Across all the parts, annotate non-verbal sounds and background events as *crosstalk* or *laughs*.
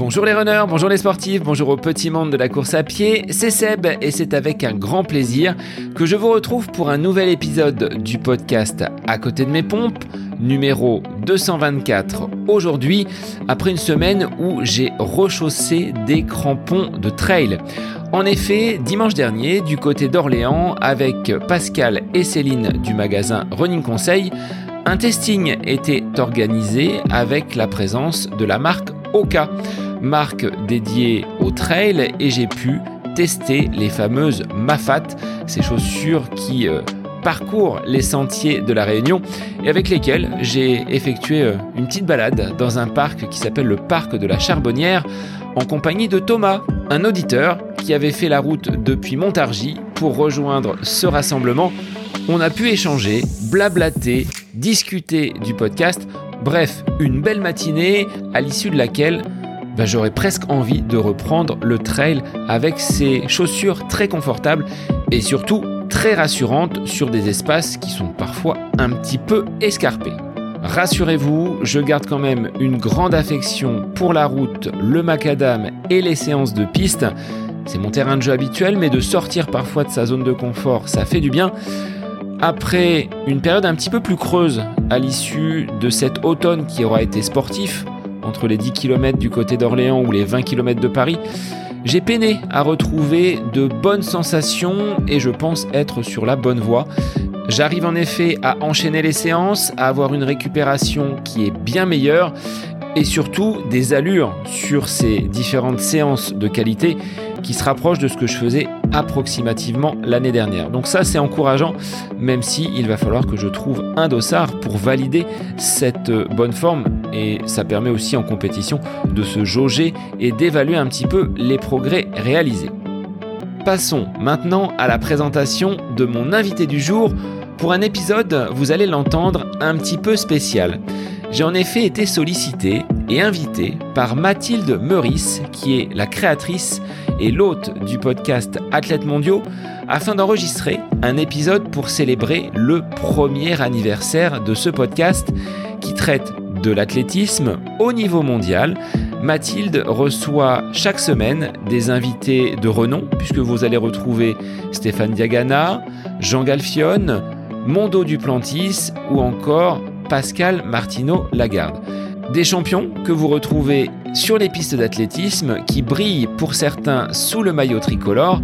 Bonjour les runners, bonjour les sportifs, bonjour au petit monde de la course à pied, c'est Seb et c'est avec un grand plaisir que je vous retrouve pour un nouvel épisode du podcast À côté de mes pompes, numéro 224 aujourd'hui, après une semaine où j'ai rechaussé des crampons de trail. En effet, dimanche dernier, du côté d'Orléans, avec Pascal et Céline du magasin Running Conseil, un testing était organisé avec la présence de la marque Oka, marque dédiée au trail, et j'ai pu tester les fameuses Mafat, ces chaussures qui euh, parcourent les sentiers de la Réunion et avec lesquelles j'ai effectué euh, une petite balade dans un parc qui s'appelle le parc de la Charbonnière en compagnie de Thomas, un auditeur qui avait fait la route depuis Montargis pour rejoindre ce rassemblement. On a pu échanger, blablater, discuter du podcast Bref, une belle matinée à l'issue de laquelle bah, j'aurais presque envie de reprendre le trail avec ces chaussures très confortables et surtout très rassurantes sur des espaces qui sont parfois un petit peu escarpés. Rassurez-vous, je garde quand même une grande affection pour la route, le macadam et les séances de piste. C'est mon terrain de jeu habituel, mais de sortir parfois de sa zone de confort, ça fait du bien. Après une période un petit peu plus creuse à l'issue de cet automne qui aura été sportif, entre les 10 km du côté d'Orléans ou les 20 km de Paris, j'ai peiné à retrouver de bonnes sensations et je pense être sur la bonne voie. J'arrive en effet à enchaîner les séances, à avoir une récupération qui est bien meilleure et surtout des allures sur ces différentes séances de qualité qui se rapprochent de ce que je faisais approximativement l'année dernière. Donc ça c'est encourageant, même si il va falloir que je trouve un dossard pour valider cette bonne forme et ça permet aussi en compétition de se jauger et d'évaluer un petit peu les progrès réalisés. Passons maintenant à la présentation de mon invité du jour pour un épisode, vous allez l'entendre, un petit peu spécial. J'ai en effet été sollicité et invité par Mathilde Meurice, qui est la créatrice et l'hôte du podcast Athlètes mondiaux, afin d'enregistrer un épisode pour célébrer le premier anniversaire de ce podcast qui traite de l'athlétisme au niveau mondial. Mathilde reçoit chaque semaine des invités de renom, puisque vous allez retrouver Stéphane Diagana, Jean Galfione, Mondo Duplantis ou encore Pascal Martino Lagarde. Des champions que vous retrouvez sur les pistes d'athlétisme qui brillent pour certains sous le maillot tricolore.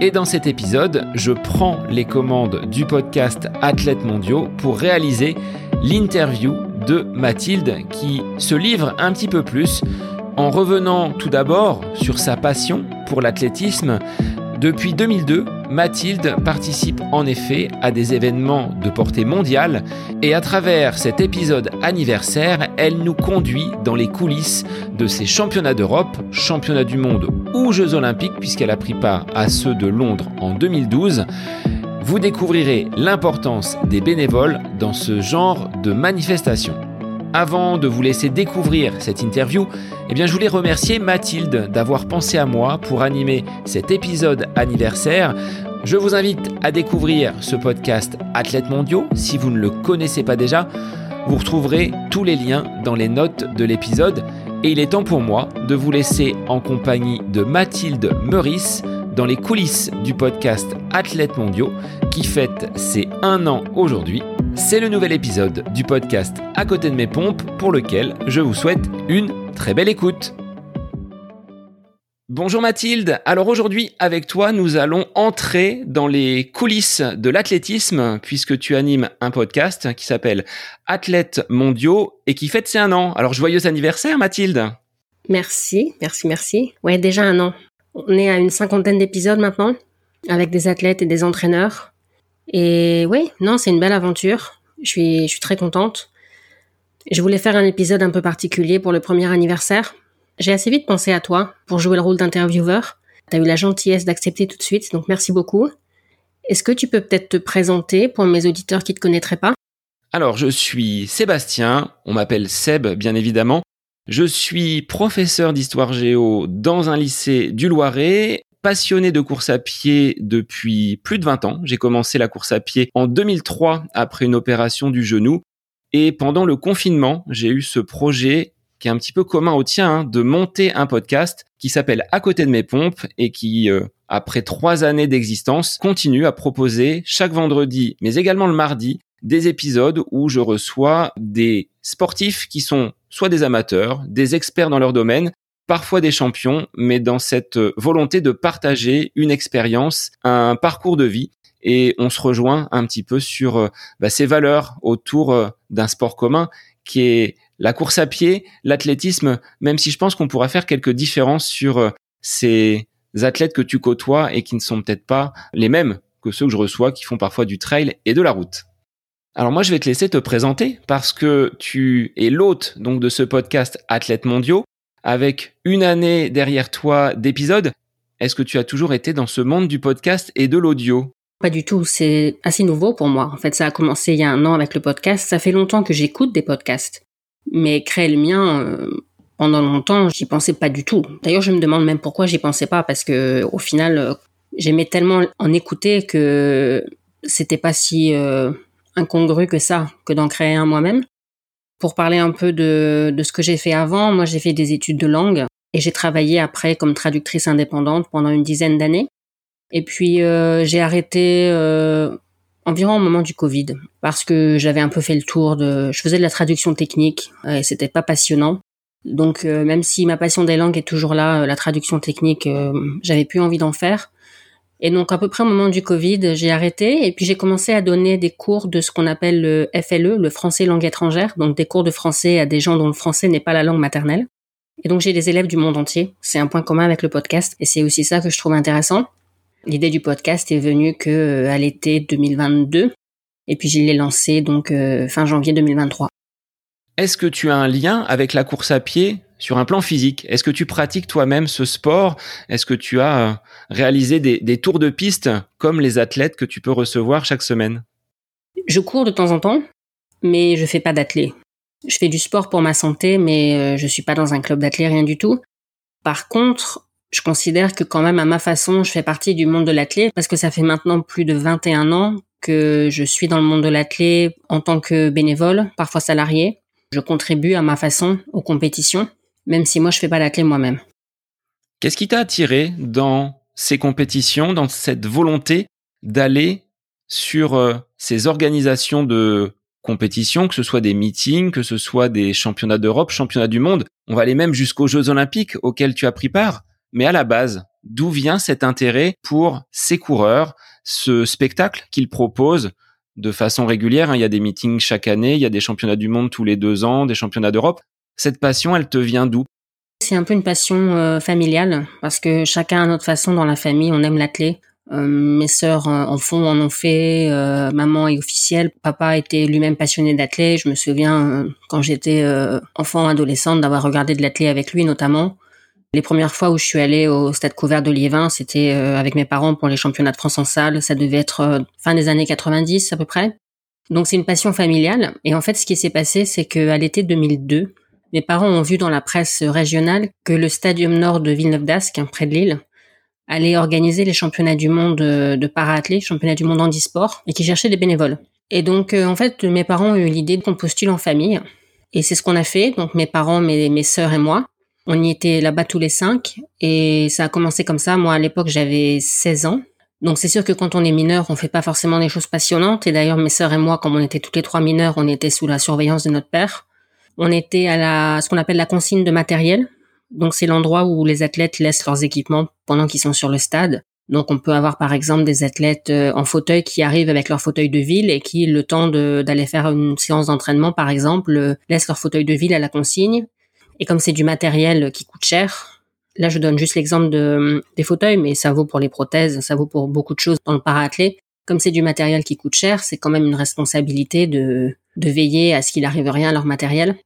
Et dans cet épisode, je prends les commandes du podcast Athlètes mondiaux pour réaliser l'interview de Mathilde qui se livre un petit peu plus en revenant tout d'abord sur sa passion pour l'athlétisme. Depuis 2002, Mathilde participe en effet à des événements de portée mondiale et à travers cet épisode anniversaire, elle nous conduit dans les coulisses de ces championnats d'Europe, championnats du monde ou Jeux olympiques puisqu'elle a pris part à ceux de Londres en 2012. Vous découvrirez l'importance des bénévoles dans ce genre de manifestation. Avant de vous laisser découvrir cette interview, eh je voulais remercier Mathilde d'avoir pensé à moi pour animer cet épisode anniversaire. Je vous invite à découvrir ce podcast Athlètes mondiaux si vous ne le connaissez pas déjà. Vous retrouverez tous les liens dans les notes de l'épisode. Et il est temps pour moi de vous laisser en compagnie de Mathilde Meurice dans les coulisses du podcast Athlètes mondiaux qui fête ses un an aujourd'hui c'est le nouvel épisode du podcast À côté de mes pompes pour lequel je vous souhaite une très belle écoute. Bonjour Mathilde, alors aujourd'hui avec toi nous allons entrer dans les coulisses de l'athlétisme puisque tu animes un podcast qui s'appelle Athlètes mondiaux et qui fête ses un an. Alors joyeux anniversaire Mathilde Merci, merci, merci. Ouais déjà un an. On est à une cinquantaine d'épisodes maintenant avec des athlètes et des entraîneurs. Et oui, non, c'est une belle aventure. Je suis, je suis très contente. Je voulais faire un épisode un peu particulier pour le premier anniversaire. J'ai assez vite pensé à toi pour jouer le rôle d'intervieweur. Tu as eu la gentillesse d'accepter tout de suite, donc merci beaucoup. Est-ce que tu peux peut-être te présenter pour mes auditeurs qui ne te connaîtraient pas? Alors, je suis Sébastien, on m'appelle Seb bien évidemment. Je suis professeur d'histoire géo dans un lycée du Loiret passionné de course à pied depuis plus de 20 ans. J'ai commencé la course à pied en 2003 après une opération du genou. Et pendant le confinement, j'ai eu ce projet qui est un petit peu commun au tien, hein, de monter un podcast qui s'appelle À côté de mes pompes et qui, euh, après trois années d'existence, continue à proposer chaque vendredi, mais également le mardi, des épisodes où je reçois des sportifs qui sont soit des amateurs, des experts dans leur domaine, parfois des champions, mais dans cette volonté de partager une expérience, un parcours de vie. Et on se rejoint un petit peu sur euh, bah, ces valeurs autour euh, d'un sport commun qui est la course à pied, l'athlétisme, même si je pense qu'on pourra faire quelques différences sur euh, ces athlètes que tu côtoies et qui ne sont peut-être pas les mêmes que ceux que je reçois qui font parfois du trail et de la route. Alors moi, je vais te laisser te présenter parce que tu es l'hôte donc de ce podcast Athlètes mondiaux avec une année derrière toi d'épisodes. Est-ce que tu as toujours été dans ce monde du podcast et de l'audio? Pas du tout, c'est assez nouveau pour moi. En fait, ça a commencé il y a un an avec le podcast. Ça fait longtemps que j'écoute des podcasts. Mais créer le mien, euh, pendant longtemps, j'y pensais pas du tout. D'ailleurs, je me demande même pourquoi j'y pensais pas parce que au final, euh, j'aimais tellement en écouter que c'était pas si euh, incongru que ça, que d'en créer un moi-même. Pour parler un peu de, de ce que j'ai fait avant, moi j'ai fait des études de langue et j'ai travaillé après comme traductrice indépendante pendant une dizaine d'années. Et puis euh, j'ai arrêté euh, environ au moment du Covid parce que j'avais un peu fait le tour de. Je faisais de la traduction technique et c'était pas passionnant. Donc euh, même si ma passion des langues est toujours là, la traduction technique, j'avais plus envie d'en faire. Et donc à peu près au moment du Covid, j'ai arrêté et puis j'ai commencé à donner des cours de ce qu'on appelle le FLE, le français langue étrangère, donc des cours de français à des gens dont le français n'est pas la langue maternelle. Et donc j'ai des élèves du monde entier. C'est un point commun avec le podcast et c'est aussi ça que je trouve intéressant. L'idée du podcast est venue que euh, à l'été 2022 et puis je l'ai lancé donc euh, fin janvier 2023. Est-ce que tu as un lien avec la course à pied sur un plan physique Est-ce que tu pratiques toi-même ce sport? Est-ce que tu as euh, réalisé des, tours de piste comme les athlètes que tu peux recevoir chaque semaine? Je cours de temps en temps, mais je fais pas d'athlète. Je fais du sport pour ma santé, mais euh, je suis pas dans un club d'athlète, rien du tout. Par contre, je considère que quand même à ma façon, je fais partie du monde de l'athlète parce que ça fait maintenant plus de 21 ans que je suis dans le monde de l'athlète en tant que bénévole, parfois salarié. Je contribue à ma façon aux compétitions, même si moi je fais pas l'athlète moi-même. Qu'est-ce qui t'a attiré dans ces compétitions, dans cette volonté d'aller sur euh, ces organisations de compétitions, que ce soit des meetings, que ce soit des championnats d'Europe, championnats du monde? On va aller même jusqu'aux Jeux olympiques auxquels tu as pris part. Mais à la base, d'où vient cet intérêt pour ces coureurs, ce spectacle qu'ils proposent de façon régulière? Hein. Il y a des meetings chaque année, il y a des championnats du monde tous les deux ans, des championnats d'Europe. Cette passion, elle te vient d'où? C'est un peu une passion euh, familiale parce que chacun à notre façon dans la famille, on aime l'athlète. Euh, mes sœurs euh, en font, en ont fait. maman est officielle. Papa était lui-même passionné d'athlète. Je me souviens quand j'étais enfant, adolescente, d'avoir regardé de l'athlète avec lui notamment. Les premières fois où je suis allée au stade couvert de Liévin, c'était avec mes parents pour les championnats de France en salle. Ça devait être fin des années 90 à peu près. Donc c'est une passion familiale. Et en fait, ce qui s'est passé, c'est qu'à l'été 2002, mes parents ont vu dans la presse régionale que le Stadium Nord de Villeneuve d'Ascq, près de Lille, allait organiser les championnats du monde euh, de para-athlètes, championnats du monde handisport, et qui cherchait des bénévoles. Et donc, en fait, mes parents ont eu l'idée qu'on postule en famille. Et c'est ce qu'on a fait. Donc, mes parents, mes, mes sœurs et moi. On y était là-bas tous les cinq et ça a commencé comme ça. Moi, à l'époque, j'avais 16 ans. Donc c'est sûr que quand on est mineur, on fait pas forcément des choses passionnantes. Et d'ailleurs, mes sœurs et moi, comme on était toutes les trois mineurs, on était sous la surveillance de notre père. On était à la, ce qu'on appelle la consigne de matériel. Donc c'est l'endroit où les athlètes laissent leurs équipements pendant qu'ils sont sur le stade. Donc on peut avoir par exemple des athlètes euh, en fauteuil qui arrivent avec leur fauteuil de ville et qui, le temps d'aller faire une séance d'entraînement par exemple, euh, laissent leur fauteuil de ville à la consigne et comme c'est du matériel qui coûte cher, là je donne juste l'exemple de, des fauteuils, mais ça vaut pour les prothèses, ça vaut pour beaucoup de choses dans le para-athlé. Comme c'est du matériel qui coûte cher, c'est quand même une responsabilité de, de veiller à ce qu'il arrive rien à leur matériel.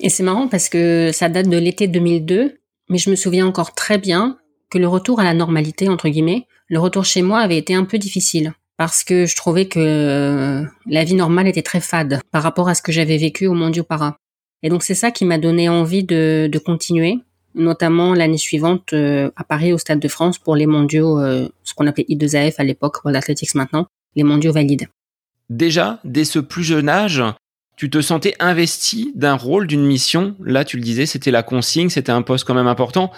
Et c'est marrant parce que ça date de l'été 2002, mais je me souviens encore très bien que le retour à la normalité, entre guillemets, le retour chez moi avait été un peu difficile parce que je trouvais que la vie normale était très fade par rapport à ce que j'avais vécu au Mondiaux Para. Et donc c'est ça qui m'a donné envie de, de continuer, notamment l'année suivante euh, à Paris au Stade de France pour les mondiaux, euh, ce qu'on appelait I2AF à l'époque, World Athletics maintenant, les mondiaux valides. Déjà, dès ce plus jeune âge, tu te sentais investi d'un rôle, d'une mission. Là, tu le disais, c'était la consigne, c'était un poste quand même important.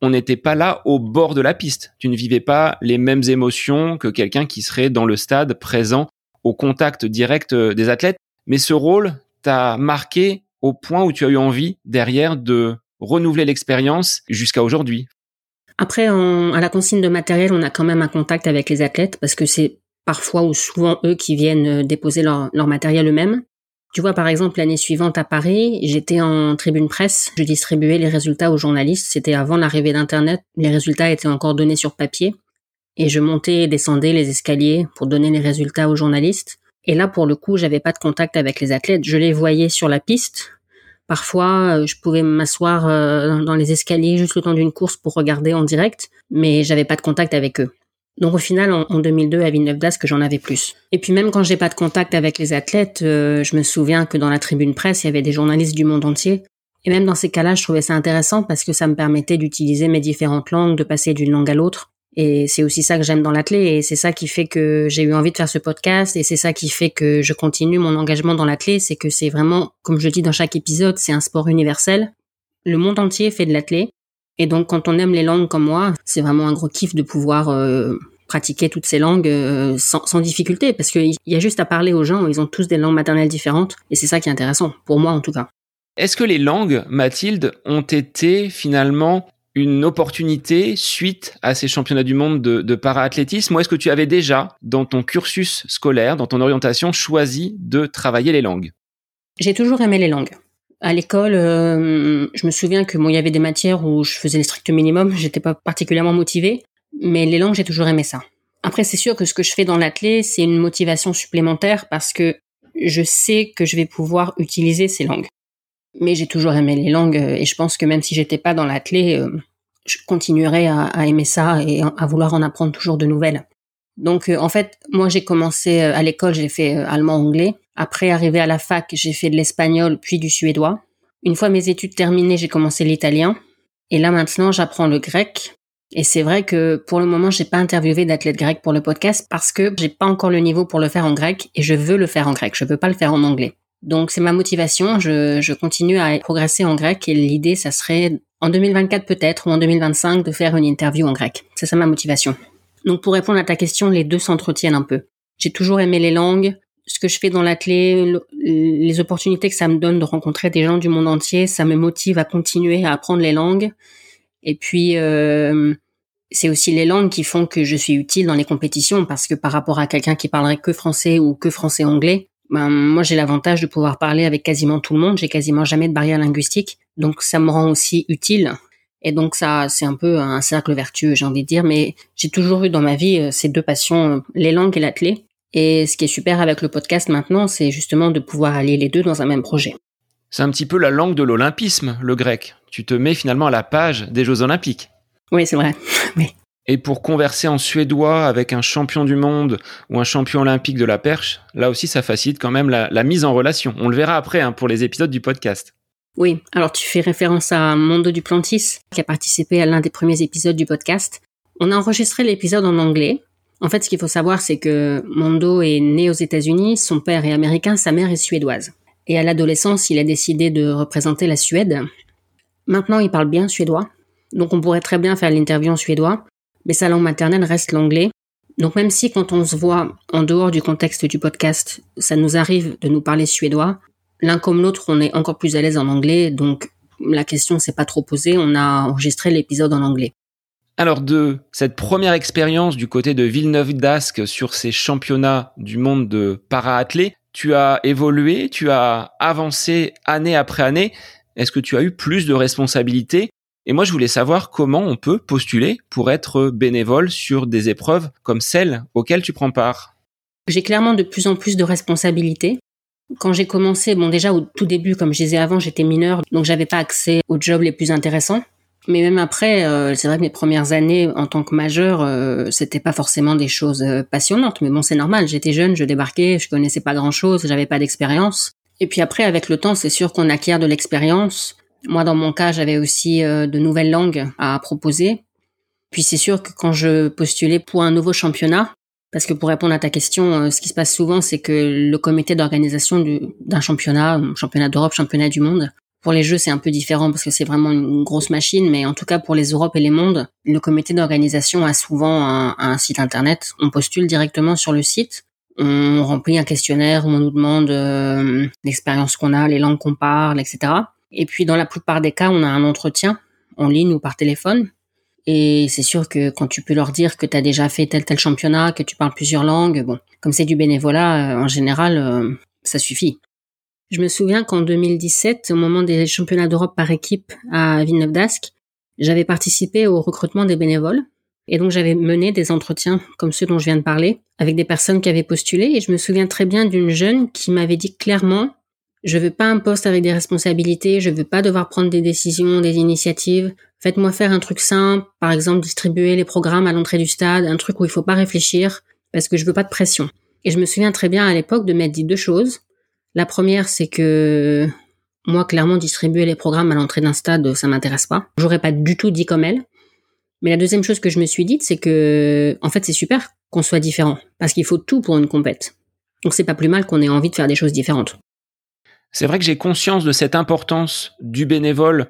On n'était pas là au bord de la piste. Tu ne vivais pas les mêmes émotions que quelqu'un qui serait dans le stade présent au contact direct euh, des athlètes. Mais ce rôle t'a marqué au point où tu as eu envie derrière de renouveler l'expérience jusqu'à aujourd'hui. Après, à la consigne de matériel, on a quand même un contact avec les athlètes parce que c'est parfois ou souvent eux qui viennent euh, déposer leur, matériel eux-mêmes. Tu vois, par exemple, l'année suivante à Paris, j'étais en tribune presse, je distribuais les résultats aux journalistes. C'était avant l'arrivée d'Internet, les résultats étaient encore donnés sur papier. Et je montais et descendais les escaliers pour donner les résultats aux journalistes. Et là, pour le coup, j'avais pas de contact avec les athlètes. Je les voyais sur la piste. Parfois, euh, je pouvais m'asseoir euh, dans les escaliers juste le temps d'une course pour regarder en direct, mais j'avais pas de contact avec eux. Donc au final, en, 2002 à Villeneuve d'Ascq, j'en avais plus. Et puis même quand j'ai pas de contact avec les athlètes, euh, je me souviens que dans la tribune presse, il y avait des journalistes du monde entier. Et même dans ces cas-là, je trouvais ça intéressant parce que ça me permettait d'utiliser mes différentes langues, de passer d'une langue à l'autre. Et c'est aussi ça que j'aime dans l'athlète et c'est ça qui fait que j'ai eu envie de faire ce podcast et c'est ça qui fait que je continue mon engagement dans l'athlète, c'est que c'est vraiment, comme je dis dans chaque épisode, c'est un sport universel. Le monde entier fait de l'athlète et donc, quand on aime les langues comme moi, c'est vraiment un gros kiff de pouvoir euh, pratiquer toutes ces langues euh, sans, sans, difficulté, parce qu'il y a juste à parler aux gens, ils ont tous des langues maternelles différentes, et c'est ça qui est intéressant, pour moi en tout cas. Est-ce que les langues, Mathilde, ont été finalement une opportunité suite à ces championnats du monde de, de para-athlétisme? Ou est-ce que tu avais déjà, dans ton cursus scolaire, dans ton orientation, choisi de travailler les langues? J'ai toujours aimé les langues à l'école, euh, je me souviens que bon, il y avait des matières où je faisais le strict minimum, j'étais pas particulièrement motivée, mais les langues, j'ai toujours aimé ça. Après, c'est sûr que ce que je fais dans l'athlé, c'est une motivation supplémentaire parce que je sais que je vais pouvoir utiliser ces langues. Mais j'ai toujours aimé les langues et je pense que même si j'étais pas dans l'athlé, euh, je continuerais à, à, aimer ça et à vouloir en apprendre toujours de nouvelles. Donc, euh, en fait, moi, j'ai commencé à l'école, j'ai fait allemand-anglais. Après, arrivé à la fac, j'ai fait de l'espagnol puis du suédois. Une fois mes études terminées, j'ai commencé l'italien. Et là, maintenant, j'apprends le grec. Et c'est vrai que pour le moment, j'ai pas interviewé d'athlète grec pour le podcast parce que j'ai pas encore le niveau pour le faire en grec et je veux le faire en grec. Je veux pas le faire en anglais. Donc c'est ma motivation. Je, je continue à progresser en grec et l'idée, ça serait en 2024 peut-être ou en 2025 de faire une interview en grec. C'est ça ma motivation. Donc pour répondre à ta question, les deux s'entretiennent un peu. J'ai toujours aimé les langues ce que je fais dans l'atelier, les opportunités que ça me donne de rencontrer des gens du monde entier, ça me motive à continuer à apprendre les langues. Et puis, euh, c'est aussi les langues qui font que je suis utile dans les compétitions parce que par rapport à quelqu'un qui parlerait que français ou que français-anglais, ben, moi j'ai l'avantage de pouvoir parler avec quasiment tout le monde. J'ai quasiment jamais de barrière linguistique, donc ça me rend aussi utile. Et donc ça, c'est un peu un cercle vertueux, j'ai envie de dire. Mais j'ai toujours eu dans ma vie euh, ces deux passions, les langues et l'athlé. Et ce qui est super avec le podcast maintenant, c'est justement de pouvoir allier les deux dans un même projet. C'est un petit peu la langue de l'olympisme, le grec. Tu te mets finalement à la page des Jeux olympiques. Oui, c'est vrai. *laughs* Oui. Et pour converser en suédois avec un champion du monde ou un champion olympique de la perche, là aussi, ça facilite quand même la, mise en relation. On le verra après hein, pour les épisodes du podcast. Oui, alors tu fais référence à Mondo Duplantis, qui a participé à l'un des premiers épisodes du podcast. On a enregistré l'épisode en anglais, en fait, ce qu'il faut savoir, c'est que Mondo est né aux États-Unis, son père est américain, sa mère est suédoise. Et à l'adolescence, il a décidé de représenter la Suède. Maintenant, il parle bien suédois, donc on pourrait très bien faire l'interview en suédois, mais sa langue maternelle reste l'anglais. Donc même si quand on se voit en dehors du contexte du podcast, ça nous arrive de nous parler suédois, l'un comme l'autre, on est encore plus à l'aise en anglais, donc la question s'est pas trop posée, on a enregistré l'épisode en anglais. Alors de cette première expérience du côté de Villeneuve d'Ascq sur ces championnats du monde de para tu as évolué, tu as avancé année après année. Est-ce que tu as eu plus de responsabilités? Et moi, je voulais savoir comment on peut postuler pour être bénévole sur des épreuves comme celles auxquelles tu prends part. J'ai clairement de plus en plus de responsabilités. Quand j'ai commencé, bon déjà au tout début, comme je disais avant, j'étais mineure, donc j'avais pas accès aux jobs les plus intéressants. Mais même après, euh, c'est vrai que mes premières années en tant que majeure, euh, c'était pas forcément des choses euh, passionnantes. Mais bon, c'est normal. J'étais jeune, je débarquais, je connaissais pas grand chose, j'avais pas d'expérience. Et puis après, avec le temps, c'est sûr qu'on acquiert de l'expérience. Moi, dans mon cas, j'avais aussi de nouvelles langues à proposer. Puis c'est sûr que quand je postulais pour un nouveau championnat, Parce que pour répondre à ta question, euh, ce qui se passe souvent, c'est que le comité d'organisation d'un championnat, championnat d'Europe, championnat du monde, pour les jeux, c'est un peu différent parce que c'est vraiment une grosse machine, mais en tout cas pour les Europes et les mondes, le comité d'organisation a souvent un, site internet. On postule directement sur le site, on remplit un questionnaire où on nous demande euh, l'expérience qu'on a, les langues qu'on parle, etc. Et puis dans la plupart des cas, on a un entretien en ligne ou par téléphone. Et c'est sûr que quand tu peux leur dire que tu as déjà fait tel tel championnat, que tu parles plusieurs langues, bon, comme c'est du bénévolat, euh, en général, euh, ça suffit. Je me souviens qu'en 2017, au moment des championnats d'Europe par équipe à Villeneuve d'Ascq, j'avais participé au recrutement des bénévoles. Et donc j'avais mené des entretiens comme ceux dont je viens de parler avec des personnes qui avaient postulé. Et je me souviens très bien d'une jeune qui m'avait dit clairement, je veux pas un poste avec des responsabilités, je veux pas devoir prendre des décisions, des initiatives. Faites-moi faire un truc simple, par exemple distribuer les programmes à l'entrée du stade, un truc où il faut pas réfléchir, parce que je veux pas de pression. Et je me souviens très bien à l'époque de m'être dit deux choses. La première, c'est que moi, clairement, distribuer les programmes à l'entrée d'un stade, ça m'intéresse pas. J'aurais pas du tout dit comme elle. Mais la deuxième chose que je me suis dite, c'est que, en fait, c'est super qu'on soit différent. Parce qu'il faut tout pour une compète. Donc c'est pas plus mal qu'on ait envie de faire des choses différentes. C'est vrai que j'ai conscience de cette importance du bénévole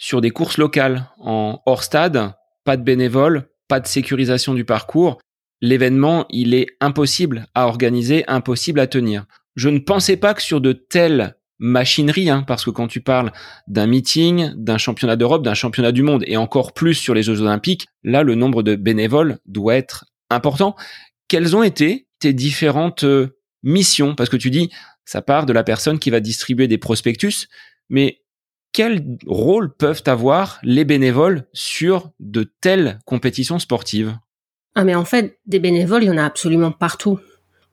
sur des courses locales en hors stade. Pas de bénévole, pas de sécurisation du parcours. L'événement, il est impossible à organiser, impossible à tenir. Je ne pensais pas que sur de telles machineries, hein, parce que quand tu parles d'un meeting, d'un championnat d'Europe, d'un championnat du monde, et encore plus sur les Jeux olympiques, là, le nombre de bénévoles doit être important. Quelles ont été tes différentes euh, missions? Parce que tu dis, ça part de la personne qui va distribuer des prospectus, mais quel rôle peuvent avoir les bénévoles sur de telles compétitions sportives? Ah mais en fait, des bénévoles, il y en a absolument partout.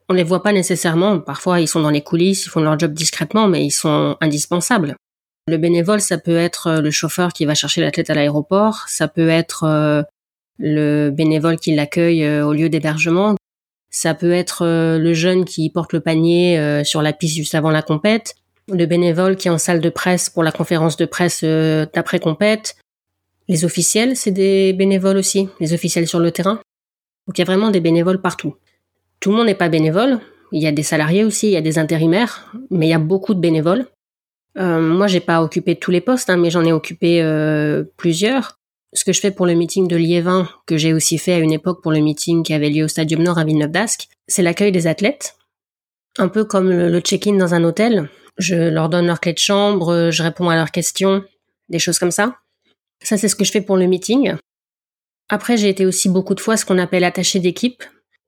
On les voit pas nécessairement. Parfois, ils sont dans les coulisses, ils font leur job discrètement, mais ils sont indispensables. Le bénévole, ça peut être euh, le chauffeur qui va chercher l'athlète à l'aéroport, ça peut être euh, le bénévole qui l'accueille euh, au lieu d'hébergement, ça peut être le jeune qui porte le panier sur la piste juste avant la compète, le bénévole qui est en salle de presse pour la conférence de presse d'après compète. Les officiels, c'est des bénévoles aussi, les officiels sur le terrain. Donc il y a vraiment des bénévoles partout. Tout le monde n'est pas bénévole. Il y a des salariés aussi, il y a des intérimaires, mais il y a beaucoup de bénévoles. Euh, moi, j'ai pas occupé tous les postes, hein, mais j'en ai occupé euh, plusieurs. Ce que je fais pour le meeting de Liévin, que j'ai aussi fait à une époque pour le meeting qui avait lieu au Stadium Nord à Villeneuve d'Ascq, c'est l'accueil des athlètes. Un peu comme le, check-in dans un hôtel. Je leur donne leur clé de chambre, je réponds à leurs questions, des choses comme ça. Ça, c'est ce que je fais pour le meeting. Après, j'ai été aussi beaucoup de fois ce qu'on appelle attaché d'équipe.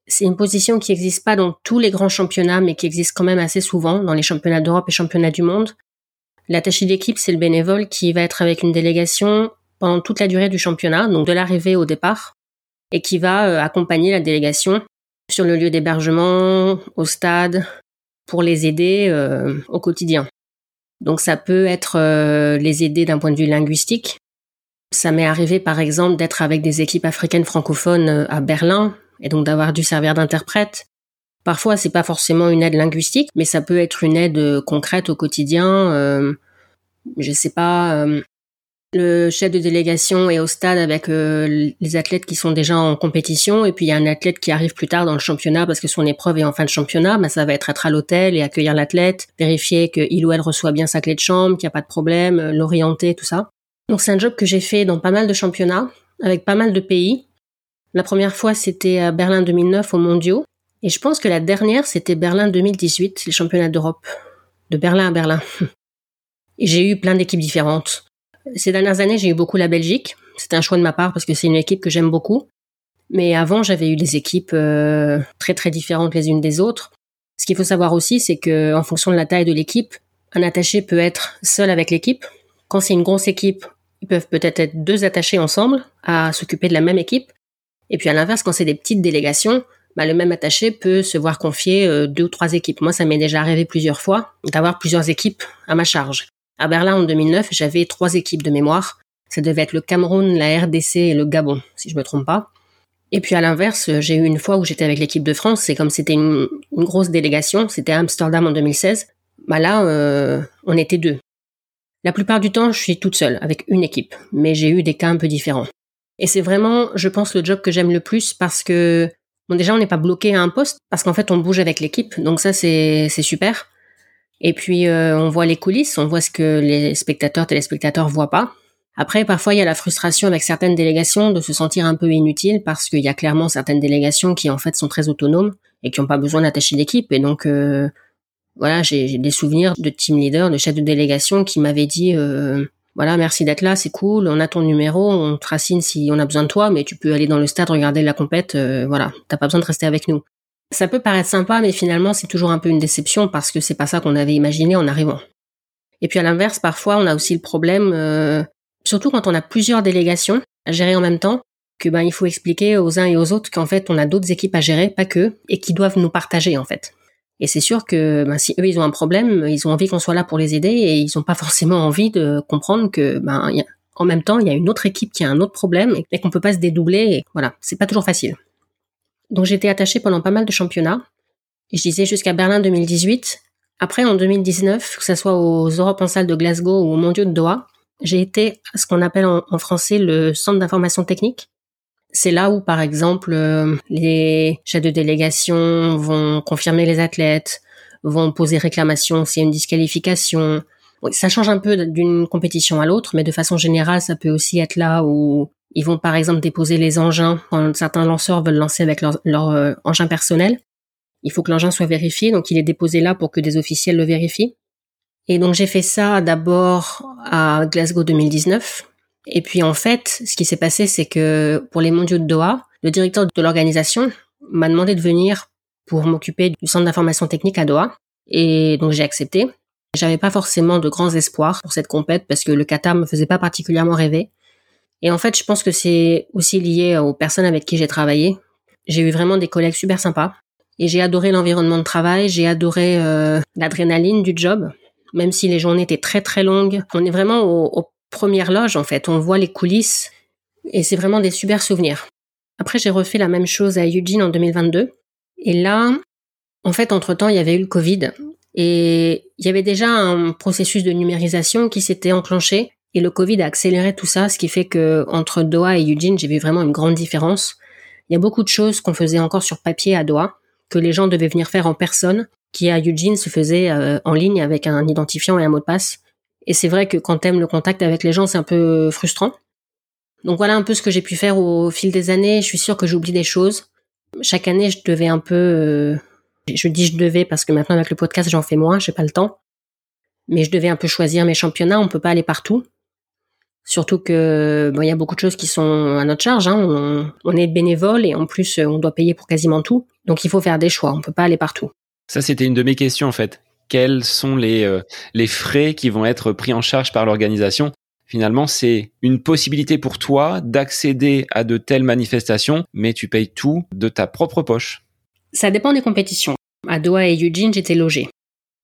C'est une position qui n'existe pas dans tous les grands championnats, mais qui existe quand même assez souvent dans les championnats d'Europe et championnats du monde. L'attaché d'équipe, c'est le bénévole qui va être avec une délégation pendant toute la durée du championnat, donc de l'arrivée au départ, et qui va euh, accompagner la délégation sur le lieu d'hébergement, au stade, pour les aider euh, au quotidien. Donc ça peut être euh, les aider d'un point de vue linguistique. Ça m'est arrivé par exemple d'être avec des équipes africaines francophones à Berlin et donc d'avoir dû servir d'interprète. Parfois, c'est pas forcément une aide linguistique, mais ça peut être une aide euh, concrète au quotidien. Euh, je sais pas, euh, le chef de délégation est au stade avec euh, les athlètes qui sont déjà en compétition, et puis il y a un athlète qui arrive plus tard dans le championnat parce que son épreuve est en fin de championnat. Ben, ça va être être à l'hôtel et accueillir l'athlète, vérifier qu'il ou elle reçoit bien sa clé de chambre, qu'il n'y a pas de problème, l'orienter, tout ça. Donc c'est un job que j'ai fait dans pas mal de championnats, avec pas mal de pays. La première fois, c'était à Berlin 2009 au Mondiaux. Et je pense que la dernière, c'était Berlin 2018, les championnats d'Europe. De Berlin à Berlin. *laughs* J'ai eu plein d'équipes différentes. Ces dernières années, j'ai eu beaucoup la Belgique. C'était un choix de ma part parce que c'est une équipe que j'aime beaucoup. Mais avant, j'avais eu des équipes euh, très très différentes les unes des autres. Ce qu'il faut savoir aussi, c'est que en fonction de la taille de l'équipe, un attaché peut être seul avec l'équipe. Quand c'est une grosse équipe, ils peuvent peut-être être deux attachés ensemble à s'occuper de la même équipe. Et puis à l'inverse, quand c'est des petites délégations, bah, le même attaché peut se voir confier euh, deux ou trois équipes. Moi, ça m'est déjà arrivé plusieurs fois d'avoir plusieurs équipes à ma charge. À Berlin en 2009, j'avais trois équipes de mémoire. Ça devait être le Cameroun, la RDC et le Gabon, si je me trompe pas. Et puis à l'inverse, j'ai eu une fois où j'étais avec l'équipe de France, c'est comme c'était une, grosse délégation, c'était à Amsterdam en 2016. Bah là, euh, on était deux. La plupart du temps, je suis toute seule avec une équipe, mais j'ai eu des cas un peu différents. Et c'est vraiment, je pense, le job que j'aime le plus parce que Bon, déjà, on n'est pas bloqué à un poste parce qu'en fait, on bouge avec l'équipe. Donc ça, c'est super. Et puis, euh, on voit les coulisses, on voit ce que les spectateurs, téléspectateurs voient pas. Après, parfois, il y a la frustration avec certaines délégations de se sentir un peu inutile parce qu'il y a clairement certaines délégations qui, en fait, sont très autonomes et qui n'ont pas besoin d'attacher d'équipe. Et donc, euh, voilà, j'ai des souvenirs de team leader, de chef de délégation qui m'avaient dit, euh, voilà, merci d'être là, c'est cool, on a ton numéro, on te racine si on a besoin de toi, mais tu peux aller dans le stade regarder la compète, euh, voilà, t'as pas besoin de rester avec nous. Ça peut paraître sympa, mais finalement c'est toujours un peu une déception parce que c'est pas ça qu'on avait imaginé en arrivant. Et puis à l'inverse, parfois on a aussi le problème, euh, surtout quand on a plusieurs délégations à gérer en même temps, que ben il faut expliquer aux uns et aux autres qu'en fait on a d'autres équipes à gérer, pas que, et qui doivent nous partager en fait. Et c'est sûr que ben, si eux ils ont un problème, ils ont envie qu'on soit là pour les aider et ils n'ont pas forcément envie de comprendre que ben en même temps il y a une autre équipe qui a un autre problème et qu'on peut pas se dédoubler. Et voilà, c'est pas toujours facile. Donc j'étais attachée pendant pas mal de championnats. Je disais jusqu'à Berlin 2018. Après en 2019, que ce soit aux Europes en salle de Glasgow ou aux Mondiaux de Doha, j'ai été à ce qu'on appelle en français le centre d'information technique. C'est là où, par exemple, euh, les chefs de délégation vont confirmer les athlètes, vont poser réclamation s'il y a une disqualification. ça change un peu d'une compétition à l'autre, mais de façon générale, ça peut aussi être là où ils vont, par exemple, déposer les engins quand certains lanceurs veulent lancer avec leur, euh, engin personnel. Il faut que l'engin soit vérifié, donc il est déposé là pour que des officiels le vérifient. Et donc j'ai fait ça d'abord à Glasgow 2019, et puis en fait, ce qui s'est passé, c'est que pour les mondiaux de Doha, le directeur de l'organisation m'a demandé de venir pour m'occuper du centre d'information technique à Doha. Et donc j'ai accepté. J'avais pas forcément de grands espoirs pour cette compète parce que le Qatar me faisait pas particulièrement rêver. Et en fait, je pense que c'est aussi lié aux personnes avec qui j'ai travaillé. J'ai eu vraiment des collègues super sympas. Et j'ai adoré l'environnement de travail, j'ai adoré euh, l'adrénaline du job, même si les journées étaient très très longues. On est vraiment au, au première loge, en fait. On voit les coulisses et c'est vraiment des super souvenirs. Après, j'ai refait la même chose à Eugene en 2022. Et là, en fait, entre-temps, il y avait eu le Covid et il y avait déjà un processus de numérisation qui s'était enclenché et le Covid a accéléré tout ça, ce qui fait que entre Doha et Eugene, j'ai vu vraiment une grande différence. Il y a beaucoup de choses qu'on faisait encore sur papier à Doha, que les gens devaient venir faire en personne, qui à Eugene se faisait euh, en ligne avec un identifiant et un mot de passe. Et c'est vrai que quand t'aimes le contact avec les gens, c'est un peu frustrant. Donc voilà un peu ce que j'ai pu faire au fil des années. Je suis sûre que j'oublie des choses. Chaque année, je devais un peu... Euh, je dis je devais parce que maintenant avec le podcast, j'en fais moins, j'ai pas le temps. Mais je devais un peu choisir mes championnats. On peut pas aller partout. Surtout que bon, il y a beaucoup de choses qui sont à notre charge. Hein. On, on, est bénévole et en plus on doit payer pour quasiment tout. Donc il faut faire des choix. On peut pas aller partout. Ça c'était une de mes questions en fait quels sont les, euh, les frais qui vont être pris en charge par l'organisation? Finalement, c'est une possibilité pour toi d'accéder à de telles manifestations, mais tu payes tout de ta propre poche. Ça dépend des compétitions. À Doha et Eugene, j'étais logé.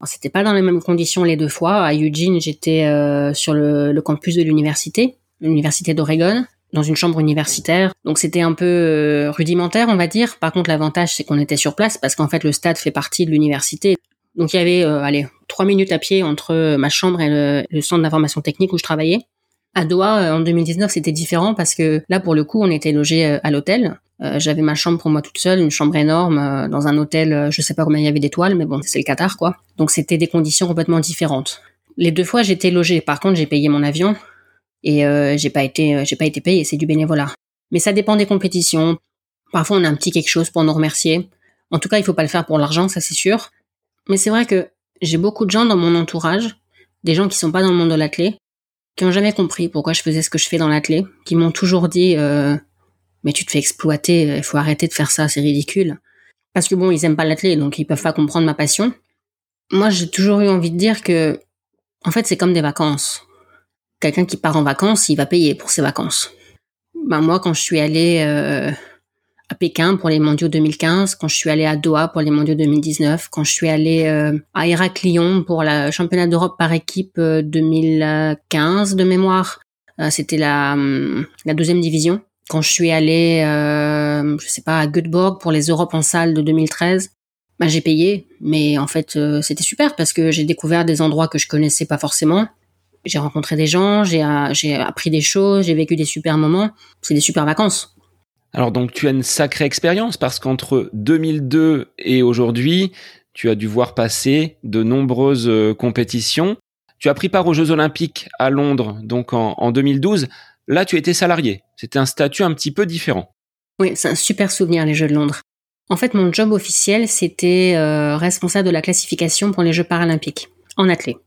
C'était pas dans les mêmes conditions les deux fois. À Eugene, j'étais euh, sur le, le, campus de l'université, l'université d'Oregon, dans une chambre universitaire. Donc c'était un peu euh, rudimentaire, on va dire. Par contre, l'avantage, c'est qu'on était sur place parce qu'en fait, le stade fait partie de l'université. Donc il y avait, euh, allez, trois minutes à pied entre ma chambre et le, centre d'information technique où je travaillais. À Doha, euh, en 2019, c'était différent parce que là, pour le coup, on était logé euh, à l'hôtel. J'avais ma chambre pour moi toute seule, une chambre énorme dans un hôtel. je sais pas combien il y avait d'étoiles, mais bon, c'est le Qatar, quoi. Donc c'était des conditions complètement différentes. Les deux fois, j'étais logé. Par contre, j'ai payé mon avion et j'ai pas été, j'ai pas été payé. C'est du bénévolat. Mais ça dépend des compétitions. Parfois, on a un petit quelque chose pour nous remercier. En tout cas, il faut pas le faire pour l'argent, ça c'est sûr. Mais c'est vrai que j'ai beaucoup de gens dans mon entourage, des gens qui sont pas dans le monde de l'athlé, qui ont jamais compris pourquoi je faisais ce que je fais dans l'athlé, qui m'ont toujours dit euh, mais tu te fais exploiter, il faut arrêter de faire ça, c'est ridicule. Parce que bon, ils aiment pas l'athlé, donc ils peuvent pas comprendre ma passion. Moi, j'ai toujours eu envie de dire que, en fait, c'est comme des vacances. Quelqu'un qui part en vacances, il va payer pour ses vacances. Ben moi, quand je suis allée euh, à Pékin pour les mondiaux 2015, quand je suis allée à Doha pour les mondiaux 2019, quand je suis allée euh, à Héraclion pour le championnat d'Europe par équipe 2015 euh, de mémoire. Euh, c'était la, hum, la deuxième division. Quand je suis allée, euh, je sais pas, à Göteborg pour les Europes en salle de 2013, bah, j'ai payé, mais en fait c'était super parce que j'ai découvert des endroits que je connaissais pas forcément. J'ai rencontré des gens, j'ai appris des choses, j'ai vécu des super moments. C'est des super vacances. Alors donc tu as une sacrée expérience parce qu'entre 2002 et aujourd'hui, tu as dû voir passer de nombreuses euh, compétitions. Tu as pris part aux Jeux Olympiques à Londres, donc en, 2012. Là, tu étais salarié. C'était un statut un petit peu différent. Oui, c'est un super souvenir, les Jeux de Londres. En fait, mon job officiel, c'était euh, responsable de la classification pour les Jeux paralympiques, en athlée.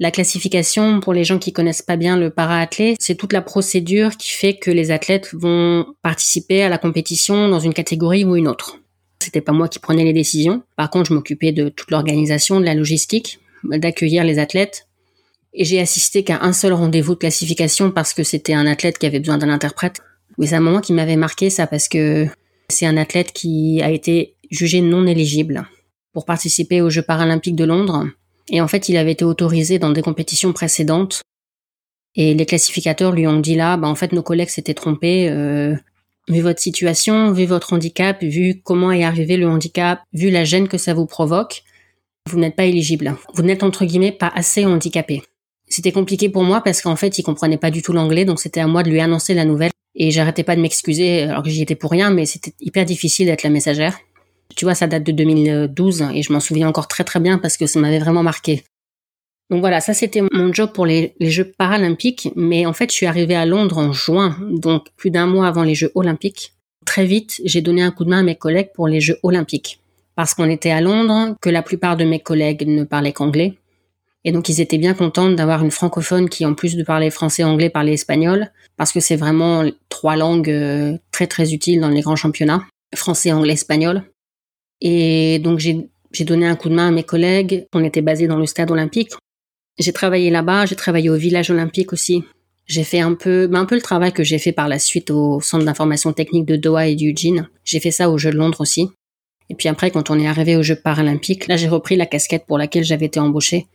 La classification, pour les gens qui connaissent pas bien le para-athlé, c'est toute la procédure qui fait que les athlètes vont participer à la compétition dans une catégorie ou une autre. C'était pas moi qui prenais les décisions. Par contre, je m'occupais de toute l'organisation, de la logistique, d'accueillir les athlètes. Et j'ai assisté qu'à un seul rendez-vous de classification parce que c'était un athlète qui avait besoin d'un interprète. Oui, c'est un moment qui m'avait marqué ça parce que c'est un athlète qui a été jugé non éligible pour participer aux Jeux paralympiques de Londres et en fait, il avait été autorisé dans des compétitions précédentes. Et les classificateurs lui ont dit là, bah en fait, nos collègues s'étaient trompés. Euh, vu votre situation, vu votre handicap, vu comment est arrivé le handicap, vu la gêne que ça vous provoque, vous n'êtes pas éligible. Vous n'êtes entre guillemets pas assez handicapé. C'était compliqué pour moi parce qu'en fait, il comprenait pas du tout l'anglais, donc c'était à moi de lui annoncer la nouvelle. Et j'arrêtais pas de m'excuser alors que j'y étais pour rien, mais c'était hyper difficile d'être la messagère. Tu vois, ça date de 2012 et je m'en souviens encore très très bien parce que ça m'avait vraiment marqué. Donc voilà, ça c'était mon job pour les, Jeux paralympiques, mais en fait je suis arrivée à Londres en juin, donc plus d'un mois avant les Jeux olympiques. Très vite, j'ai donné un coup de main à mes collègues pour les Jeux olympiques, parce qu'on était à Londres, que la plupart de mes collègues ne parlaient qu'anglais, et donc ils étaient bien contents d'avoir une francophone qui, en plus de parler français, anglais, parlait espagnol, parce que c'est vraiment trois langues euh, très très utiles dans les grands championnats, français, anglais, espagnol. Et donc j'ai donné un coup de main à mes collègues. On était basés dans le stade olympique. J'ai travaillé là-bas, j'ai travaillé au village olympique aussi. J'ai fait un peu, ben un peu le travail que j'ai fait par la suite au centre d'information technique de Doha et d'Eugene. J'ai fait ça aux Jeux de Londres aussi. Et puis après, quand on est arrivé aux Jeux paralympiques, là j'ai repris la casquette pour laquelle j'avais été embauchée.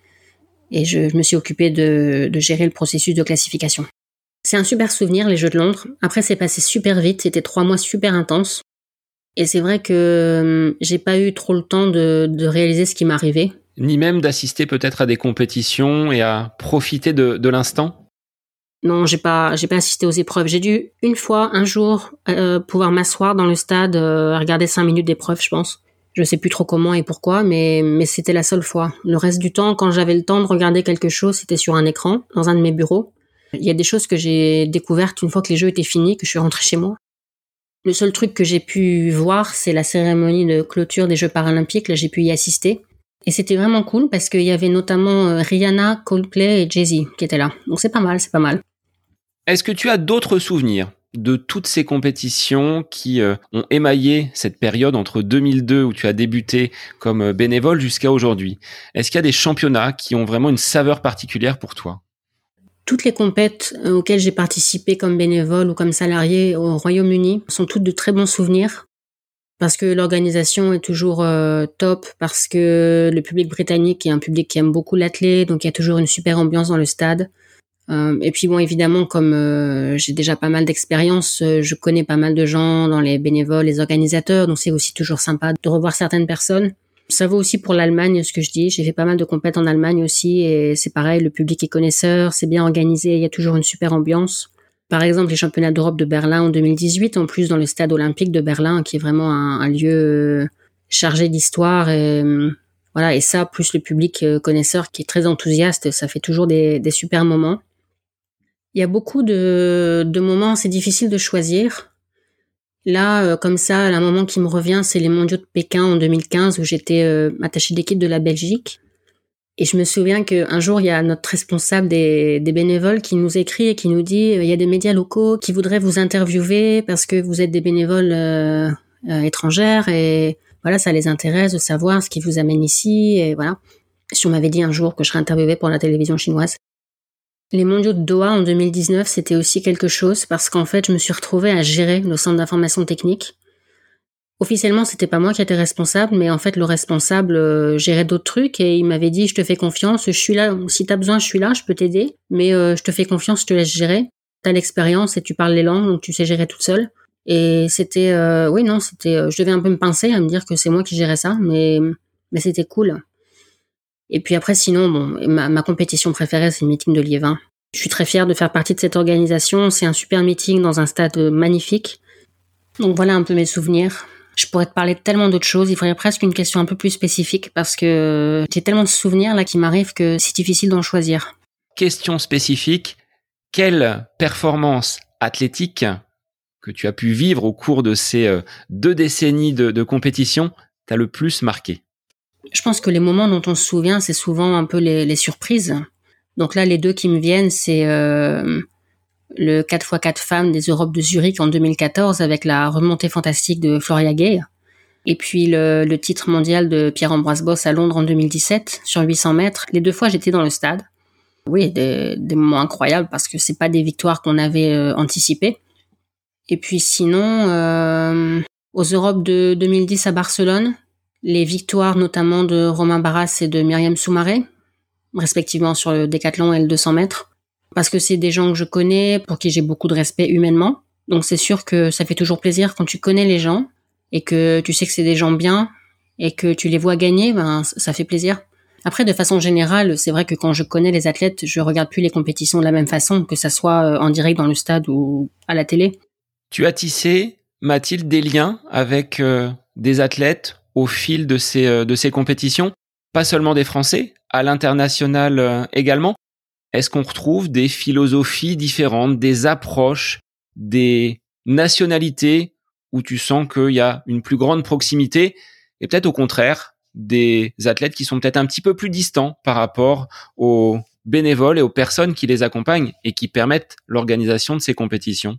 Et je, me suis occupée de, de gérer le processus de classification. C'est un super souvenir, les Jeux de Londres. Après, c'est passé super vite. C'était trois mois super intenses. Et c'est vrai que hum, j'ai pas eu trop le temps de, de réaliser ce qui m'arrivait. Ni même d'assister peut-être à des compétitions et à profiter de, de l'instant? Non, j'ai pas, j'ai pas assisté aux épreuves. J'ai dû une fois, un jour, euh, pouvoir m'asseoir dans le stade, euh, regarder cinq minutes d'épreuve, je pense. Je sais plus trop comment et pourquoi, mais mais c'était la seule fois. Le reste du temps, quand j'avais le temps de regarder quelque chose, c'était sur un écran, dans un de mes bureaux. Il y a des choses que j'ai découvertes une fois que les jeux étaient finis, que je suis rentrée chez moi. Le seul truc que j'ai pu voir, c'est la cérémonie de clôture des Jeux paralympiques. Là, j'ai pu y assister. Et c'était vraiment cool parce qu'il y avait notamment euh, Rihanna, Coldplay et Jay-Z qui étaient là. Donc c'est pas mal, c'est pas mal. Est-ce que tu as d'autres souvenirs de toutes ces compétitions qui euh, ont émaillé cette période entre 2002 où tu as débuté comme euh, bénévole jusqu'à aujourd'hui? Est-ce qu'il y a des championnats qui ont vraiment une saveur particulière pour toi? Toutes les compètes euh, auxquelles j'ai participé comme bénévole ou comme salarié au Royaume-Uni sont toutes de très bons souvenirs parce que l'organisation est toujours euh, top, parce que le public britannique est un public qui aime beaucoup l'athlète, donc il y a toujours une super ambiance dans le stade. Euh, et puis bon, évidemment, comme j'ai déjà pas mal d'expérience, je connais pas mal de gens dans les bénévoles, les organisateurs, donc c'est aussi toujours sympa de revoir certaines personnes. Ça vaut aussi pour l'Allemagne, ce que je dis. J'ai fait pas mal de compètes en Allemagne aussi, et c'est pareil, le public est connaisseur, c'est bien organisé, il y a toujours une super ambiance. Par exemple, les championnats d'Europe de Berlin en 2018, en plus dans le stade olympique de Berlin, qui est vraiment un, lieu euh, chargé d'histoire, et euh, voilà, et ça, plus le public euh, connaisseur qui est très enthousiaste, ça fait toujours des, super moments. Il y a beaucoup de moments, c'est difficile de choisir. Là, euh, comme ça, un moment qui me revient, c'est les mondiaux de Pékin en 2015 où j'étais euh, attachée d'équipe de la Belgique. Et je me souviens qu'un jour, il y a notre responsable des, bénévoles qui nous écrit et qui nous dit euh, il y a des médias locaux qui voudraient vous interviewer parce que vous êtes des bénévoles étrangères et voilà, ça les intéresse de savoir ce qui vous amène ici et voilà. Si on m'avait dit un jour que je serais interviewée pour la télévision chinoise, les mondiaux de Doha en 2019, c'était aussi quelque chose parce qu'en fait, je me suis retrouvée à gérer le centre d'information technique. Officiellement, c'était pas moi qui étais responsable, mais en fait, le responsable euh, gérait d'autres trucs et il m'avait dit, je te fais confiance, je suis là, si t'as besoin, je suis là, je peux t'aider, mais euh, je te fais confiance, je te laisse gérer. T'as l'expérience et tu parles les langues, donc tu sais gérer toute seule. Et c'était, euh, oui, non, c'était, je devais un peu me pincer à me dire que c'est moi qui gérais ça, mais, mais c'était cool. Et puis après, sinon, bon, ma, compétition préférée, c'est le meeting de Liévin. Je suis très fière de faire partie de cette organisation. C'est un super meeting dans un stade magnifique. Donc voilà un peu mes souvenirs. Je pourrais te parler de tellement d'autres choses. Il faudrait presque une question un peu plus spécifique parce que j'ai tellement de souvenirs là qui m'arrivent que c'est difficile d'en choisir. Question spécifique. Quelle performance athlétique que tu as pu vivre au cours de ces euh, deux décennies de, compétition t'a le plus marqué? Je pense que les moments dont on se souvient, c'est souvent un peu les, surprises. Donc là, les deux qui me viennent, c'est euh, le 4x4 femmes des Europes de Zurich en 2014 avec la remontée fantastique de Floria Gay. Et puis le, titre mondial de Pierre-Ambroise Boss à Londres en 2017 sur 800 mètres. Les deux fois, j'étais dans le stade. Oui, des, moments incroyables parce que c'est pas des victoires qu'on avait euh, anticipées. Et puis sinon, euh, aux Europes de 2010 à Barcelone, les victoires notamment de Romain Barras et de Myriam Soumaré, respectivement sur le décathlon et le 200 mètres parce que c'est des gens que je connais, pour qui j'ai beaucoup de respect humainement. Donc c'est sûr que ça fait toujours plaisir quand tu connais les gens et que tu sais que c'est des gens bien et que tu les vois gagner, ben ça fait plaisir. Après, de façon générale, c'est vrai que quand je connais les athlètes, je regarde plus les compétitions de la même façon, que ça soit euh, en direct dans le stade ou à la télé. Tu as tissé, Mathilde, des liens avec euh, des athlètes au fil de ces, euh, de ces compétitions, pas seulement des Français, à l'international également. Est-ce qu'on retrouve des philosophies différentes, des approches, des nationalités où tu sens qu'il y a une plus grande proximité et peut-être au contraire des athlètes qui sont peut-être un petit peu plus distants par rapport aux bénévoles et aux personnes qui les accompagnent et qui permettent l'organisation de ces compétitions?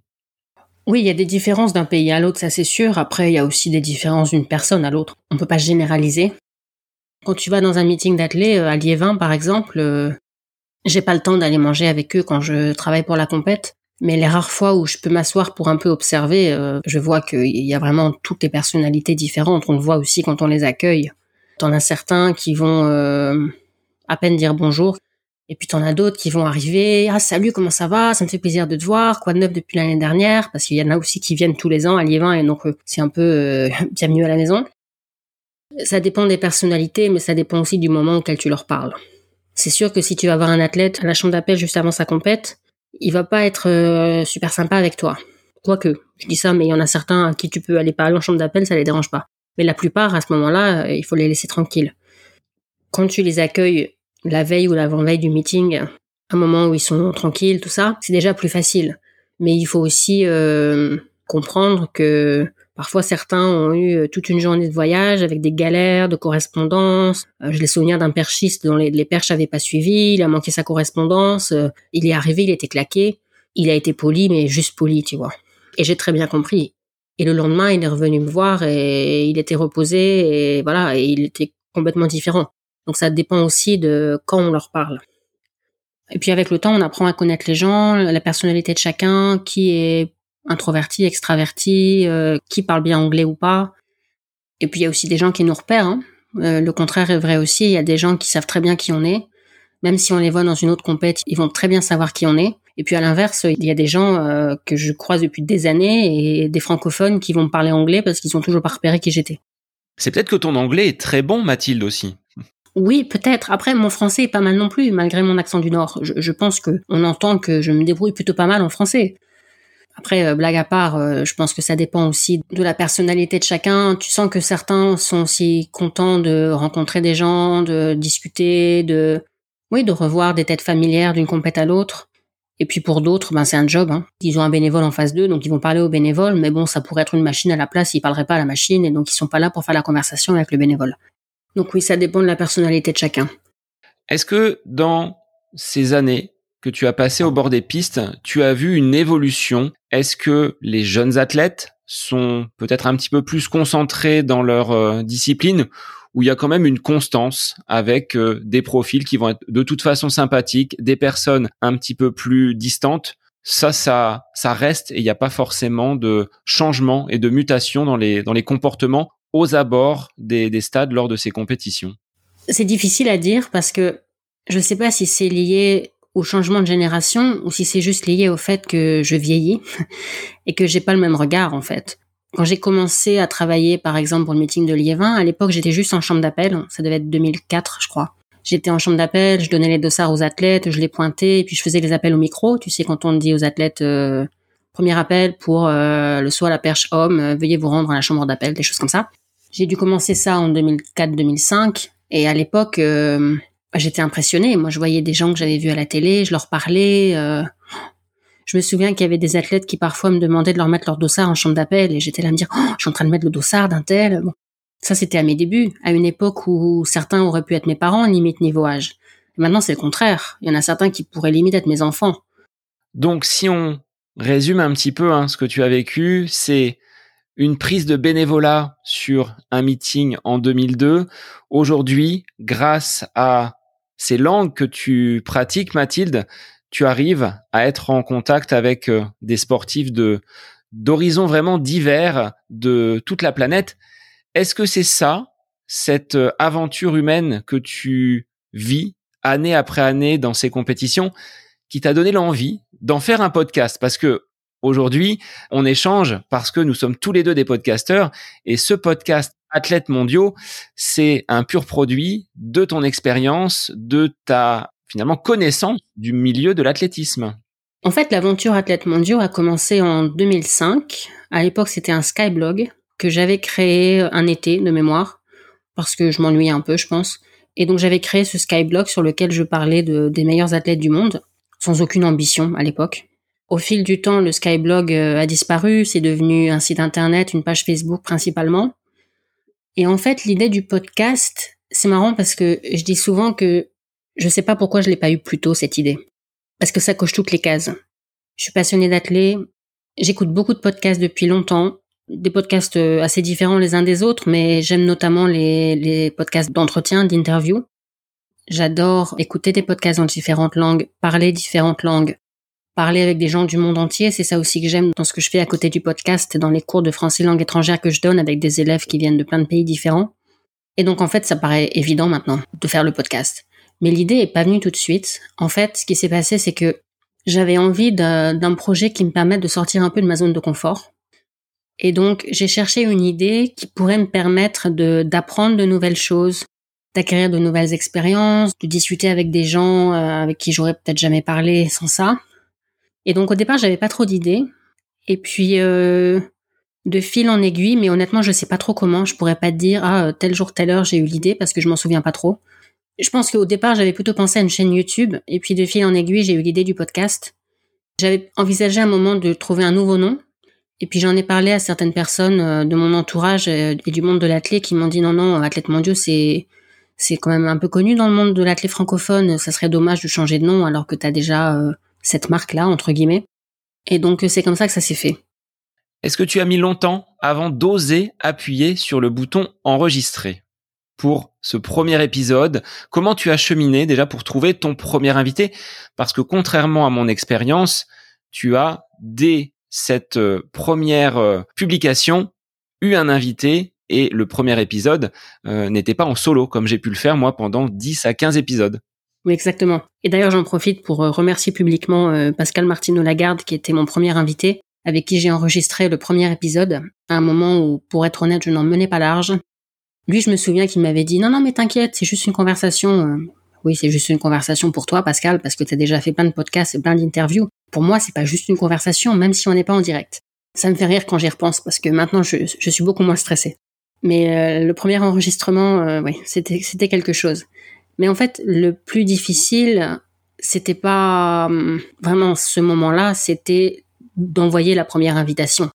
Oui, il y a des différences d'un pays à l'autre, ça c'est sûr. Après, il y a aussi des différences d'une personne à l'autre. On ne peut pas généraliser. Quand tu vas dans un meeting d'athlètes euh, à Liévin, par exemple, euh, j'ai pas le temps d'aller manger avec eux quand je travaille pour la compète, mais les rares fois où je peux m'asseoir pour un peu observer, euh, je vois qu'il y a vraiment toutes les personnalités différentes. On le voit aussi quand on les accueille. T'en as certains qui vont à peine dire bonjour, et puis t'en as d'autres qui vont arriver. Ah salut, comment ça va? Ça me fait plaisir de te voir. Quoi de neuf depuis l'année dernière? Parce qu'il y en a aussi qui viennent tous les ans à Liévin, et donc euh, c'est un peu *laughs* bienvenue à la maison. Ça dépend des personnalités, mais ça dépend aussi du moment auquel tu leur parles. C'est sûr que si tu vas voir un athlète à la chambre d'appel juste avant sa compète, il va pas être euh, super sympa avec toi. Quoique, je dis ça, mais il y en a certains à qui tu peux aller parler en chambre d'appel, ça les dérange pas. Mais la plupart, à ce moment-là, euh, il faut les laisser tranquilles. Quand tu les accueilles la veille ou l'avant-veille du meeting, un moment où ils sont tranquilles, tout ça, c'est déjà plus facile. Mais il faut aussi euh, comprendre que Parfois, certains ont eu euh, toute une journée de voyage avec des galères de correspondance. Euh, je les souviens d'un perchiste dont les, perches n'avaient pas suivi, il a manqué sa correspondance, euh, il est arrivé, il était claqué, il a été poli, mais juste poli, tu vois. Et j'ai très bien compris. Et le lendemain, il est revenu me voir et il était reposé et voilà, et il était complètement différent. Donc ça dépend aussi de quand on leur parle. Et puis avec le temps, on apprend à connaître les gens, la personnalité de chacun, qui est introverti, extraverti, euh, qui parle bien anglais ou pas. Et puis il y a aussi des gens qui nous repèrent. Hein. Euh, le contraire est vrai aussi. Il y a des gens qui savent très bien qui on est. Même si on les voit dans une autre compète, ils vont très bien savoir qui on est. Et puis à l'inverse, il y a des gens euh, que je croise depuis des années et des francophones qui vont me parler anglais parce qu'ils ont toujours pas repéré qui j'étais. C'est peut-être que ton anglais est très bon, Mathilde aussi. Oui, peut-être. Après, mon français est pas mal non plus, malgré mon accent du Nord. Je, pense que on entend que je me débrouille plutôt pas mal en français. Après, euh, blague à part, euh, je pense que ça dépend aussi de la personnalité de chacun. Tu sens que certains sont aussi contents de rencontrer des gens, de discuter, de oui, de revoir des têtes familières d'une compète à l'autre. Et puis pour d'autres, ben c'est un job. Hein. Ils ont un bénévole en face d'eux, donc ils vont parler au bénévole. Mais bon, ça pourrait être une machine à la place, ils parleraient pas à la machine, et donc ils sont pas là pour faire la conversation avec le bénévole. Donc oui, ça dépend de la personnalité de chacun. Est-ce que dans ces années que tu as passé au bord des pistes, tu as vu une évolution? Est-ce que les jeunes athlètes sont peut-être un petit peu plus concentrés dans leur euh, discipline où il y a quand même une constance avec euh, des profils qui vont être de toute façon sympathiques, des personnes un petit peu plus distantes? Ça, ça, ça reste et il n'y a pas forcément de changement et de mutation dans les, dans les comportements aux abords des, des stades lors de ces compétitions. C'est difficile à dire parce que je ne sais pas si c'est lié au changement de génération ou si c'est juste lié au fait que je vieillis *laughs* et que j'ai pas le même regard en fait. Quand j'ai commencé à travailler par exemple pour le meeting de Liévin, à l'époque j'étais juste en chambre d'appel, ça devait être 2004 je crois. J'étais en chambre d'appel, je donnais les dossards aux athlètes, je les pointais et puis je faisais les appels au micro. Tu sais quand on dit aux athlètes euh, Premier appel pour le saut à la perche homme, veuillez vous rendre à la chambre d'appel, des choses comme ça. J'ai dû commencer ça en 2004-2005 et à l'époque, euh, j'étais impressionnée. Moi, je voyais des gens que j'avais vus à la télé, je leur parlais. Euh, je me souviens qu'il y avait des athlètes qui parfois me demandaient de leur mettre leur dossard en chambre d'appel et j'étais là à me dire, oh, je suis en train de mettre le dossard d'un tel. Bon. Ça, c'était à mes débuts, à une époque où certains auraient pu être mes parents, limite niveau âge. maintenant, c'est le contraire. Il y en a certains qui pourraient limite être mes enfants. Donc, si on résume un petit peu hein, ce que tu as vécu, c'est une prise de bénévolat sur un meeting en 2002. Aujourd'hui, grâce à ces langues que tu pratiques, Mathilde, tu arrives à être en contact avec euh, des sportifs de d'horizons vraiment divers de toute la planète. Est-ce que c'est ça, cette euh, aventure humaine que tu vis année après année dans ces compétitions, qui t'a donné l'envie d'en faire un podcast? Parce que Aujourd'hui, on échange parce que nous sommes tous les deux des podcasteurs et ce podcast Athlètes mondiaux, c'est un pur produit de ton expérience, de ta finalement connaissance du milieu de l'athlétisme. En fait, l'aventure Athlètes mondiaux a commencé en 2005. À l'époque, c'était un Skyblog que j'avais créé un été de mémoire parce que je m'ennuyais un peu, je pense. Et donc, j'avais créé ce Skyblog sur lequel je parlais de, des meilleurs athlètes du monde sans aucune ambition à l'époque. Au fil du temps, le Skyblog euh, a disparu, c'est devenu un site internet, une page Facebook principalement. Et en fait, l'idée du podcast, c'est marrant parce que je dis souvent que je sais pas pourquoi je l'ai pas eu plus tôt cette idée. Parce que ça coche toutes les cases. Je suis passionnée d'athlée, j'écoute beaucoup de podcasts depuis longtemps, des podcasts euh, assez différents les uns des autres, mais j'aime notamment les, les podcasts d'entretien, d'interview. J'adore écouter des podcasts dans différentes langues, parler différentes langues, parler avec des gens du monde entier. C'est ça aussi que j'aime dans ce que je fais à côté du podcast, dans les cours de français langue étrangère que je donne avec des élèves qui viennent de plein de pays différents. Et donc en fait, ça paraît évident maintenant de faire le podcast. Mais l'idée est pas venue tout de suite. En fait, ce qui s'est passé, c'est que j'avais envie d'un projet qui me permette de sortir un peu de ma zone de confort. Et donc, j'ai cherché une idée qui pourrait me permettre de d'apprendre de nouvelles choses, d'acquérir de nouvelles expériences, de discuter avec des gens euh, avec qui j'aurais peut-être jamais parlé sans ça. Et donc au départ, j'avais pas trop d'idées. Et puis euh, de fil en aiguille, mais honnêtement, je sais pas trop comment. Je pourrais pas te dire ah tel jour telle heure j'ai eu l'idée parce que je m'en souviens pas trop. Je pense qu'au départ, j'avais plutôt pensé à une chaîne YouTube, et puis de fil en aiguille, j'ai eu l'idée du podcast. J'avais envisagé un moment de trouver un nouveau nom, et puis j'en ai parlé à certaines personnes euh, de mon entourage euh, et du monde de l'athlète qui m'ont dit non non, athlète mondiaux c'est c'est quand même un peu connu dans le monde de l'athlète francophone. Ça serait dommage de changer de nom alors que tu as déjà cette marque-là, entre guillemets. Et donc c'est comme ça que ça s'est fait. Est-ce que tu as mis longtemps avant d'oser appuyer sur le bouton enregistrer pour ce premier épisode? Comment tu as cheminé déjà pour trouver ton premier invité? Parce que contrairement à mon expérience, tu as dès cette euh, première euh, publication eu un invité et le premier épisode euh, n'était pas en solo comme j'ai pu le faire moi pendant 10 à 15 épisodes. Oui, exactement. Et d'ailleurs, j'en profite pour euh, remercier publiquement euh, Pascal Martino Lagarde, qui était mon premier invité, avec qui j'ai enregistré le premier épisode, à un moment où, pour être honnête, je n'en menais pas large. Lui, je me souviens qu'il m'avait dit, non, non, mais t'inquiète, c'est juste une conversation. Euh. Oui, c'est juste une conversation pour toi, Pascal, parce que t'as déjà fait plein de podcasts et plein d'interviews. Pour moi, c'est pas juste une conversation, même si on n'est pas en direct. Ça me fait rire quand j'y repense, parce que maintenant, je, suis beaucoup moins stressée. Mais le premier enregistrement, oui, c'était quelque chose. Mais en fait, le plus difficile, c'était pas hum, vraiment ce moment-là, c'était d'envoyer la première invitation.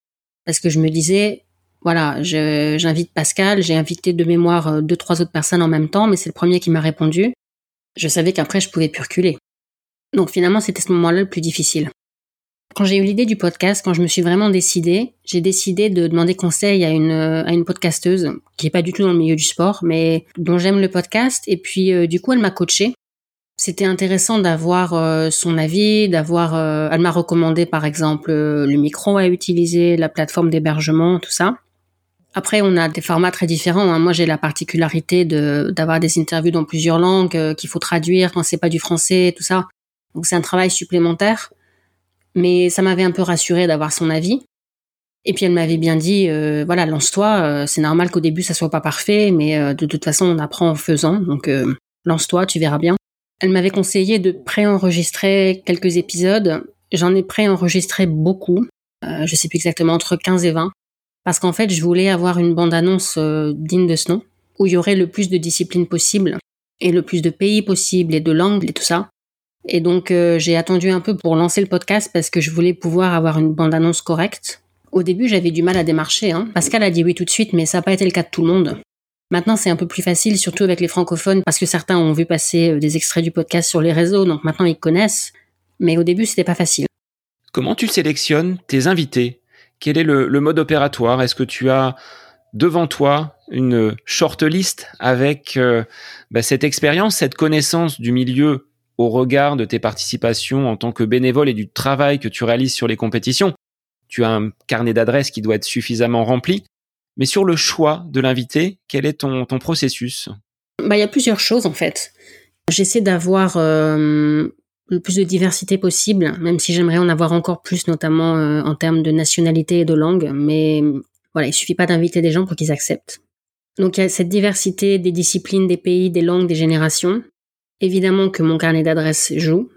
Parce que je me disais, voilà, j'invite Pascal, j'ai invité de mémoire euh, deux, trois autres personnes en même temps, mais c'est le premier qui m'a répondu. Je savais qu'après, je pouvais plus reculer. Donc finalement, c'était ce moment-là le plus difficile. Quand j'ai eu l'idée du podcast, quand je me suis vraiment décidée, j'ai décidé de demander conseil à une, à une podcasteuse qui est pas du tout dans le milieu du sport, mais dont j'aime le podcast. Et puis, euh, du coup, elle m'a coachée. C'était intéressant d'avoir euh, son avis, d'avoir. Euh, elle m'a recommandé, par exemple, le micro à utiliser, la plateforme d'hébergement, tout ça. Après, on a des formats très différents. Hein. Moi, j'ai la particularité de d'avoir des interviews dans plusieurs langues qu'il faut traduire quand c'est pas du français, tout ça. Donc, c'est un travail supplémentaire mais ça m'avait un peu rassuré d'avoir son avis. Et puis elle m'avait bien dit, euh, voilà, lance-toi. Euh, c'est normal qu'au début ça soit pas parfait, mais euh, de toute façon on apprend en faisant. Donc lance-toi, tu verras bien. Elle m'avait conseillé de préenregistrer quelques épisodes. J'en ai préenregistré beaucoup. euh, je sais plus exactement, entre 15 et 20. Parce qu'en fait, je voulais avoir une bande-annonce euh, digne de ce nom, où il y aurait le plus de disciplines possible, et le plus de pays possible, et de langues, et tout ça. Et donc, euh, j'ai attendu un peu pour lancer le podcast parce que je voulais pouvoir avoir une bande-annonce correcte. Au début, j'avais du mal à démarcher. Hein. Pascal a dit oui tout de suite, mais ça n'a pas été le cas de tout le monde. Maintenant, c'est un peu plus facile, surtout avec les francophones, parce que certains ont vu passer euh, des extraits du podcast sur les réseaux, donc maintenant ils connaissent. Mais au début, c'était pas facile. Comment tu sélectionnes tes invités? Quel est le, mode opératoire? Est-ce que tu as devant toi une short list avec euh, bah, cette expérience, cette connaissance du milieu au regard de tes participations en tant que bénévole et du travail que tu réalises sur les compétitions Tu as un carnet d'adresses qui doit être suffisamment rempli. Mais sur le choix de l'invité, quel est ton, processus? Bah, Il y a plusieurs choses en fait. J'essaie d'avoir euh, le plus de diversité possible, même si j'aimerais en avoir encore plus, notamment euh, en termes de nationalité et de langue. Mais voilà, il suffit pas d'inviter des gens pour qu'ils acceptent. Donc il y a cette diversité des disciplines, des pays, des langues, des générations. Évidemment que mon carnet d'adresses joue.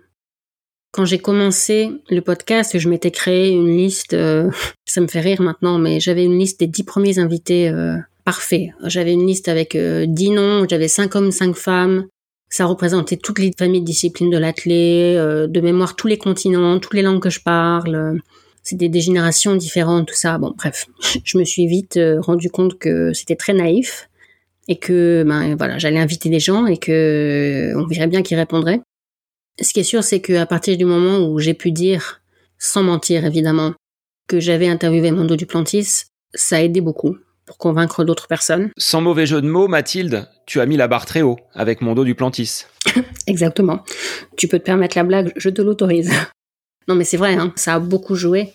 Quand j'ai commencé le podcast, je m'étais créé une liste, euh, *laughs* ça me fait rire maintenant, mais j'avais une liste des dix premiers invités euh, parfaits. J'avais une liste avec euh, dix noms, j'avais cinq hommes, cinq femmes. Ça représentait toutes les familles de disciplines de l'athlète, de mémoire tous les continents, toutes les langues que je parle. C'était des générations différentes, tout ça. Bon, bref, *laughs* je me suis vite rendu compte que c'était très naïf et que ben voilà, j'allais inviter des gens et que on verrait bien qui répondraient. Ce qui est sûr, c'est qu'à partir du moment où j'ai pu dire, sans mentir évidemment, que j'avais interviewé Mondo Duplantis, ça a aidé beaucoup pour convaincre d'autres personnes. Sans mauvais jeu de mots, Mathilde, tu as mis la barre très haut avec Mondo Duplantis. *laughs* Exactement. Tu peux te permettre la blague, je te l'autorise. non mais c'est vrai, hein, ça a beaucoup joué.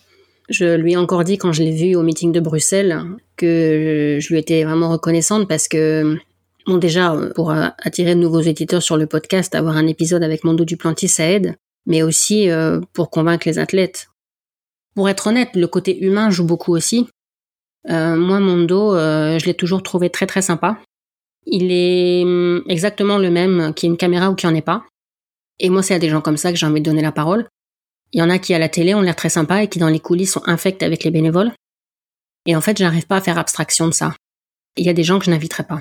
Je lui ai encore dit quand je l'ai vu au meeting de Bruxelles que je lui étais vraiment reconnaissante parce que Bon, déjà, euh, pour euh, attirer de nouveaux éditeurs sur le podcast, avoir un épisode avec Mondo Duplantis, ça aide, mais aussi euh, pour convaincre les athlètes. Pour être honnête, le côté humain joue beaucoup aussi. moi, Mondo, je l'ai toujours trouvé très très sympa. Il est hum, exactement le même qui ait une caméra ou qui en ait pas. Et moi, c'est à des gens comme ça que j'ai envie de donner la parole. Il y en a qui à la télé ont l'air très sympa et qui dans les coulisses sont infects avec les bénévoles. Et en fait, j'arrive pas à faire abstraction de ça. Il y a des gens que je n'inviterai pas.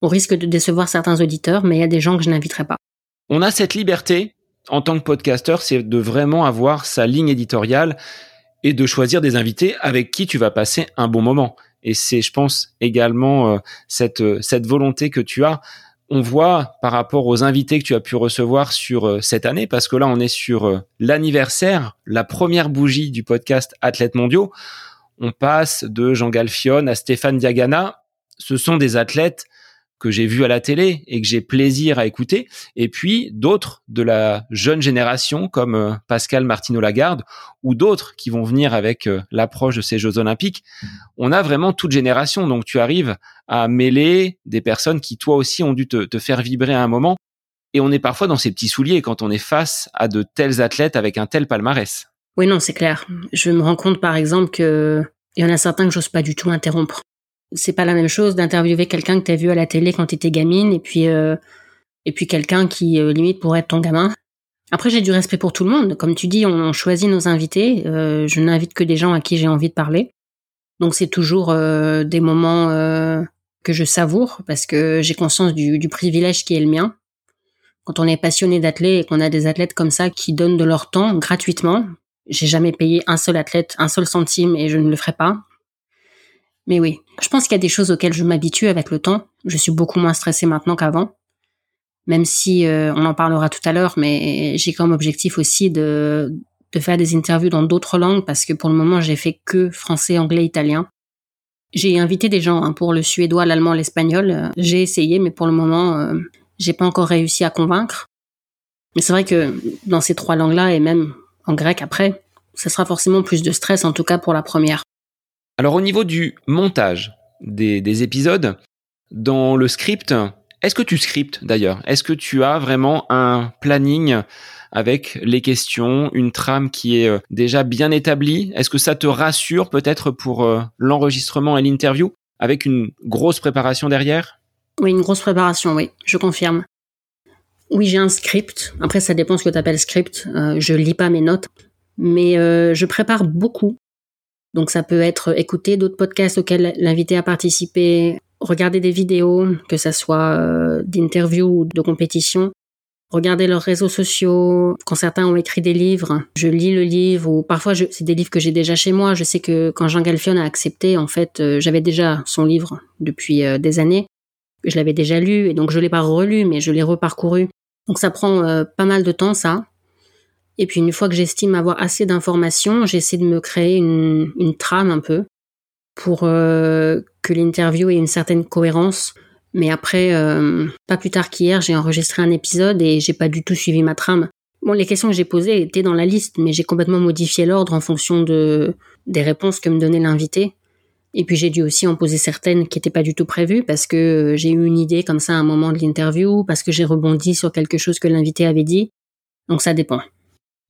On risque de décevoir certains auditeurs, mais il y a des gens que je n'inviterai pas. On a cette liberté en tant que podcasteur, c'est de vraiment avoir sa ligne éditoriale et de choisir des invités avec qui tu vas passer un bon moment. Et c'est, je pense, également euh, euh, cette volonté que tu as. On voit par rapport aux invités que tu as pu recevoir sur euh, cette année, parce que là, on est sur l'anniversaire, la première bougie du podcast Athlètes mondiaux. On passe de Jean Galfion à Stéphane Diagana. Ce sont des athlètes que j'ai vu à la télé et que j'ai plaisir à écouter, et puis d'autres de la jeune génération comme euh, Pascal Martino Lagarde ou d'autres qui vont venir avec euh, l'approche de ces Jeux Olympiques. On a vraiment toute génération, donc tu arrives à mêler des personnes qui toi aussi ont dû te, te faire vibrer à un moment, et on est parfois dans ces petits souliers quand on est face à de tels athlètes avec un tel palmarès. Oui, non, c'est clair. Je me rends compte par exemple que il y en a certains que j'ose pas du tout interrompre c'est pas la même chose d'interviewer quelqu'un que tu as vu à la télé quand tu étais gamine et puis euh, et puis quelqu'un qui euh, limite pourrait être ton gamin. Après j'ai du respect pour tout le monde, comme tu dis, on, choisit nos invités. Euh, je n'invite que des gens à qui j'ai envie de parler. Donc c'est toujours des moments que je savoure parce que j'ai conscience du, du, privilège qui est le mien. Quand on est passionné d'athlètes et qu'on a des athlètes comme ça qui donnent de leur temps gratuitement, j'ai jamais payé un seul athlète un seul centime et je ne le ferai pas. Mais oui, je pense qu'il y a des choses auxquelles je m'habitue avec le temps. Je suis beaucoup moins stressée maintenant qu'avant. Même si euh, on en parlera tout à l'heure, mais j'ai comme objectif aussi de, de faire des interviews dans d'autres langues parce que pour le moment j'ai fait que français, anglais, italien. J'ai invité des gens hein, pour le suédois, l'allemand, l'espagnol. J'ai essayé, mais pour le moment euh, j'ai pas encore réussi à convaincre. Mais c'est vrai que dans ces trois langues-là et même en grec après, ça sera forcément plus de stress en tout cas pour la première. Alors au niveau du montage des, épisodes, dans le script, est-ce que tu scriptes d'ailleurs? Est-ce que tu as vraiment un planning avec les questions, une trame qui est euh, déjà bien établie? Est-ce que ça te rassure peut-être pour euh, l'enregistrement et l'interview avec une grosse préparation derrière? Oui, une grosse préparation, oui, je confirme. Oui, j'ai un script. Après, ça dépend ce que tu appelles script. Euh, je lis pas mes notes, mais je prépare beaucoup Donc ça peut être écouter d'autres podcasts auxquels l'invité a participé, regarder des vidéos, que ça soit euh, d'interviews ou de compétition, regarder leurs réseaux sociaux. Quand certains ont écrit des livres, je lis le livre ou parfois c'est des livres que j'ai déjà chez moi. Je sais que quand Jean Galfion a accepté, en fait, euh, j'avais déjà son livre depuis euh, des années. Je l'avais déjà lu et donc je l'ai pas relu, mais je l'ai reparcouru. Donc ça prend pas mal de temps, ça. Et puis une fois que j'estime avoir assez d'informations, j'essaie de me créer une, trame un peu pour euh, que l'interview ait une certaine cohérence. Mais après, euh, pas plus tard qu'hier, j'ai enregistré un épisode et j'ai pas du tout suivi ma trame. Bon, les questions que j'ai posées étaient dans la liste, mais j'ai complètement modifié l'ordre en fonction de des réponses que me donnait l'invité. Et puis j'ai dû aussi en poser certaines qui n'étaient pas du tout prévues parce que j'ai eu une idée comme ça à un moment de l'interview, parce que j'ai rebondi sur quelque chose que l'invité avait dit. Donc ça dépend.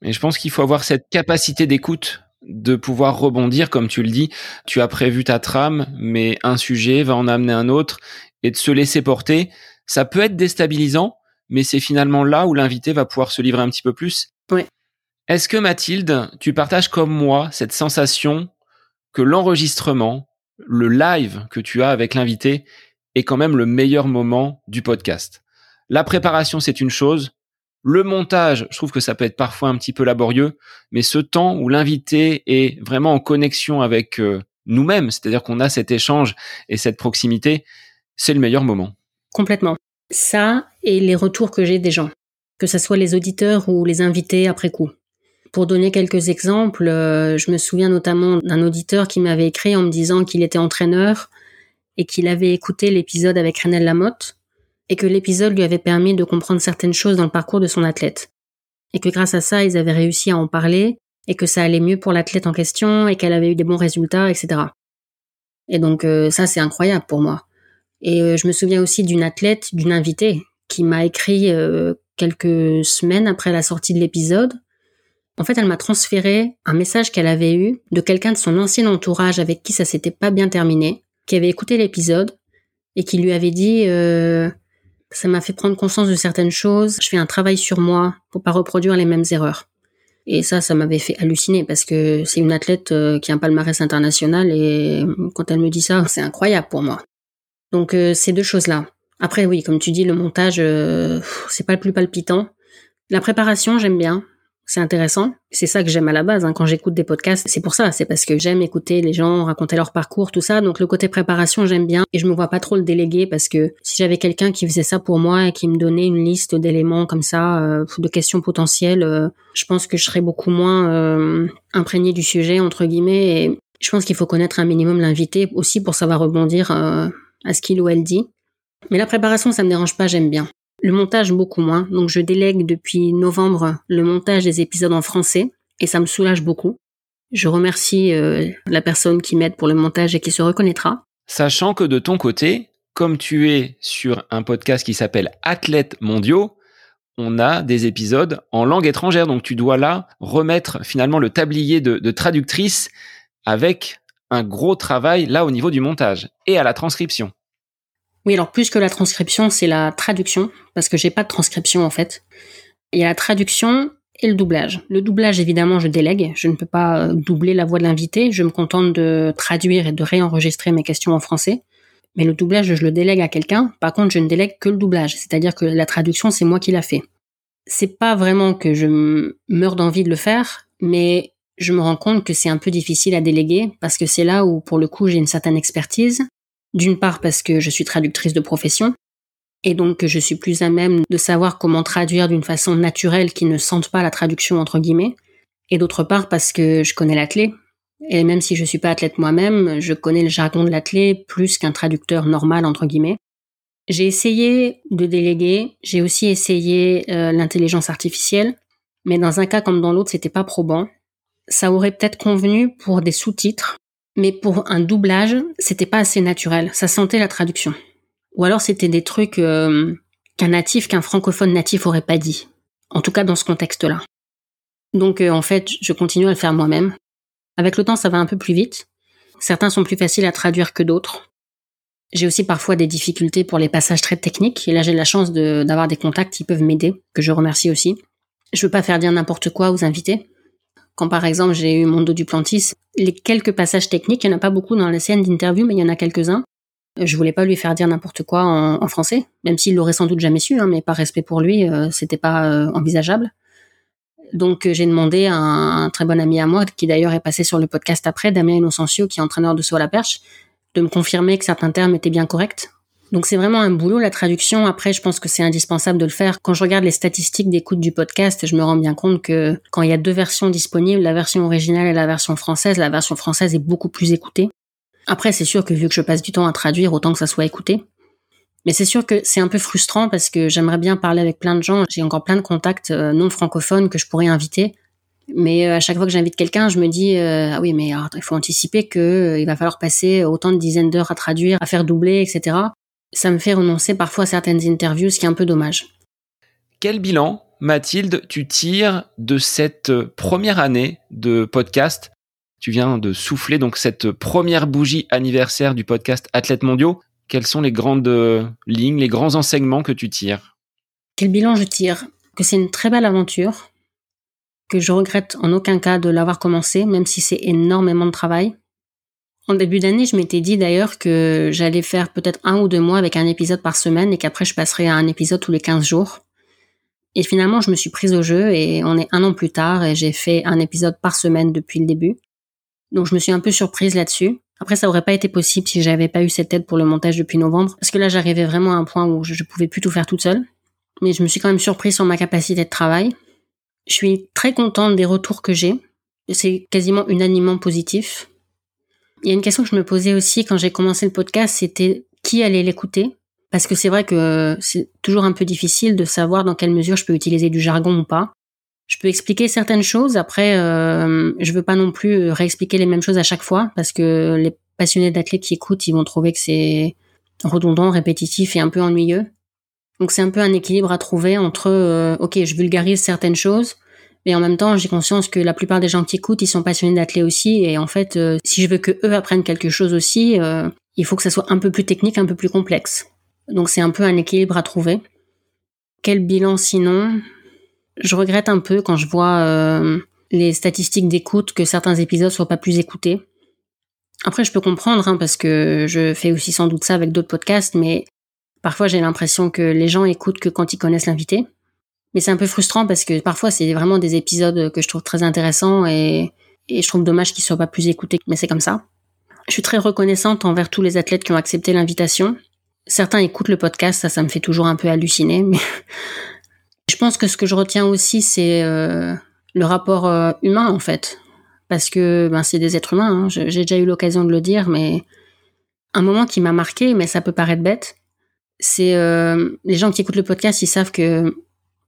Et je pense qu'il faut avoir cette capacité d'écoute de pouvoir rebondir, comme tu le dis. Tu as prévu ta trame, mais un sujet va en amener un autre et de se laisser porter. Ça peut être déstabilisant, mais c'est finalement là où l'invité va pouvoir se livrer un petit peu plus. Oui. Est-ce que Mathilde, tu partages comme moi cette sensation que l'enregistrement, le live que tu as avec l'invité est quand même le meilleur moment du podcast? La préparation, c'est une chose. Le montage, je trouve que ça peut être parfois un petit peu laborieux, mais ce temps où l'invité est vraiment en connexion avec euh, nous-mêmes, c'est-à-dire qu'on a cet échange et cette proximité, c'est le meilleur moment. Complètement. Ça et les retours que j'ai des gens, que ce soit les auditeurs ou les invités après coup. Pour donner quelques exemples, euh, je me souviens notamment d'un auditeur qui m'avait écrit en me disant qu'il était entraîneur et qu'il avait écouté l'épisode avec Renelle Lamotte et que l'épisode lui avait permis de comprendre certaines choses dans le parcours de son athlète. Et que grâce à ça, ils avaient réussi à en parler, et que ça allait mieux pour l'athlète en question, et qu'elle avait eu des bons résultats, etc. Et donc euh, ça, c'est incroyable pour moi. Et euh, je me souviens aussi d'une athlète, d'une invitée, qui m'a écrit euh, quelques semaines après la sortie de l'épisode. En fait, elle m'a transféré un message qu'elle avait eu de quelqu'un de son ancien entourage avec qui ça s'était pas bien terminé, qui avait écouté l'épisode et qui lui avait dit ça m'a fait prendre conscience de certaines choses. Je fais un travail sur moi pour pas reproduire les mêmes erreurs. Et ça, ça m'avait fait halluciner parce que c'est une athlète euh, qui a un palmarès international et quand elle me dit ça, c'est incroyable pour moi. Donc euh, ces deux choses-là. Après oui, comme tu dis, le montage, euh, c'est pas le plus palpitant. La préparation, j'aime bien c'est intéressant. C'est ça que j'aime à la base hein. quand j'écoute des podcasts. C'est pour ça, c'est parce que j'aime écouter les gens raconter leur parcours, tout ça. Donc le côté préparation, j'aime bien et je me vois pas trop le déléguer parce que si j'avais quelqu'un qui faisait ça pour moi et qui me donnait une liste d'éléments comme ça, euh, de questions potentielles, euh, je pense que je serais beaucoup moins euh, imprégné du sujet entre guillemets. Et je pense qu'il faut connaître un minimum l'invité aussi pour savoir rebondir à ce qu'il ou elle dit. Mais la préparation, ça me dérange pas, j'aime bien. Le montage, beaucoup moins. Donc, je délègue depuis novembre le montage des épisodes en français et ça me soulage beaucoup. Je remercie euh, la personne qui m'aide pour le montage et qui se reconnaîtra. Sachant que de ton côté, comme tu es sur un podcast qui s'appelle Athlètes mondiaux, on a des épisodes en langue étrangère. Donc tu dois là remettre finalement le tablier de, de traductrice avec un gros travail là au niveau du montage et à la transcription. Oui, alors plus que la transcription, c'est la traduction, parce que j'ai pas de transcription en fait. Il y a la traduction et le doublage. Le doublage, évidemment, je délègue. Je ne peux pas euh, doubler la voix de l'invité. Je me contente de traduire et de réenregistrer mes questions en français. Mais le doublage, je le délègue à quelqu'un. Par contre, je ne délègue que le doublage. C'est-à-dire que la traduction, c'est moi qui l'a fait. C'est pas vraiment que je meurs d'envie de le faire, mais je me rends compte que c'est un peu difficile à déléguer parce que c'est là où, pour le coup, j'ai une certaine expertise d'une part parce que je suis traductrice de profession, et donc que je suis plus à même de savoir comment traduire d'une façon naturelle qui ne sente pas la traduction entre guillemets, et d'autre part parce que je connais l'athlète, et même si je suis pas athlète moi-même, je connais le jargon de l'athlète plus qu'un traducteur normal entre guillemets. J'ai essayé de déléguer, j'ai aussi essayé euh, l'intelligence artificielle, mais dans un cas comme dans l'autre, c'était pas probant. Ça aurait peut-être convenu pour des sous-titres, mais pour un doublage, c'était pas assez naturel. Ça sentait la traduction. Ou alors c'était des trucs euh, qu'un natif, qu'un francophone natif aurait pas dit. En tout cas dans ce contexte-là. Donc euh, en fait, je continue à le faire moi-même. Avec le temps, ça va un peu plus vite. Certains sont plus faciles à traduire que d'autres. J'ai aussi parfois des difficultés pour les passages très techniques, et là j'ai la chance d'avoir des contacts qui peuvent m'aider, que je remercie aussi. Je veux pas faire dire n'importe quoi aux invités, Quand par exemple j'ai eu Mondo Duplantis, les quelques passages techniques, il n'y en a pas beaucoup dans la scène d'interview, mais il y en a quelques-uns. Je voulais pas lui faire dire n'importe quoi en, français, même s'il l'aurait sans doute jamais su, hein, mais par respect pour lui, euh, c'était pas euh, envisageable. Donc j'ai demandé à un, très bon ami à moi, qui d'ailleurs est passé sur le podcast après, Damien Innocencio, qui est entraîneur de saut à la perche, de me confirmer que certains termes étaient bien corrects. Donc c'est vraiment un boulot la traduction. Après, je pense que c'est indispensable de le faire. Quand je regarde les statistiques d'écoute du podcast, je me rends bien compte que quand il y a deux versions disponibles, la version originale et la version française, la version française est beaucoup plus écoutée. Après, c'est sûr que vu que je passe du temps à traduire, autant que ça soit écouté. Mais c'est sûr que c'est un peu frustrant parce que j'aimerais bien parler avec plein de gens. J'ai encore plein de contacts euh, non francophones que je pourrais inviter. Mais euh, à chaque fois que j'invite quelqu'un, je me dis euh, ah oui, mais il faut anticiper que il va falloir passer autant de dizaines d'heures à traduire, à faire doubler, etc ça me fait renoncer parfois à certaines interviews, ce qui est un peu dommage. Quel bilan, Mathilde, tu tires de cette première année de podcast? Tu viens de souffler donc cette première bougie anniversaire du podcast Athlètes mondiaux. Quelles sont les grandes lignes, les grands enseignements que tu tires? Quel bilan je tire? Que c'est une très belle aventure, que je regrette en aucun cas de l'avoir commencé, même si c'est énormément de travail, en début d'année, je m'étais dit d'ailleurs que j'allais faire peut-être un ou deux mois avec un épisode par semaine et qu'après je passerais à un épisode tous les 15 jours. Et finalement, je me suis prise au jeu et on est un an plus tard et j'ai fait un épisode par semaine depuis le début. Donc je me suis un peu surprise là-dessus. Après, ça aurait pas été possible si j'avais pas eu cette aide pour le montage depuis novembre, parce que là, j'arrivais vraiment à un point où je, je pouvais plus tout faire toute seule. Mais je me suis quand même surprise sur ma capacité de travail. Je suis très contente des retours que j'ai. C'est quasiment unanimement positif. Il y a une question que je me posais aussi quand j'ai commencé le podcast, c'était qui allait l'écouter? Parce que c'est vrai que c'est toujours un peu difficile de savoir dans quelle mesure je peux utiliser du jargon ou pas. Je peux expliquer certaines choses, après euh, je veux pas non plus réexpliquer les mêmes choses à chaque fois, parce que les passionnés d'athlètes qui écoutent, ils vont trouver que c'est redondant, répétitif et un peu ennuyeux. Donc c'est un peu un équilibre à trouver entre euh, ok je vulgarise certaines choses, mais en même temps, j'ai conscience que la plupart des gens qui écoutent, ils sont passionnés d'athlètes aussi. Et en fait, euh, si je veux que eux apprennent quelque chose aussi, euh, il faut que ça soit un peu plus technique, un peu plus complexe. Donc c'est un peu un équilibre à trouver. Quel bilan sinon? Je regrette un peu quand je vois euh, les statistiques d'écoute que certains épisodes soient pas plus écoutés. Après, je peux comprendre hein, parce que je fais aussi sans doute ça avec d'autres podcasts, mais parfois j'ai l'impression que les gens écoutent que quand ils connaissent l'invité. Mais c'est un peu frustrant parce que parfois c'est vraiment des épisodes que je trouve très intéressants et, je trouve dommage qu'ils soient pas plus écoutés. Mais c'est comme ça. Je suis très reconnaissante envers tous les athlètes qui ont accepté l'invitation. Certains écoutent le podcast, ça, ça me fait toujours un peu halluciner. Mais *laughs* je pense que ce que je retiens aussi, c'est euh, le rapport euh, humain en fait, parce que ben, c'est des êtres humains. Hein. J'ai déjà eu l'occasion de le dire, mais un moment qui m'a marqué, mais ça peut paraître bête, c'est euh, les gens qui écoutent le podcast, ils savent que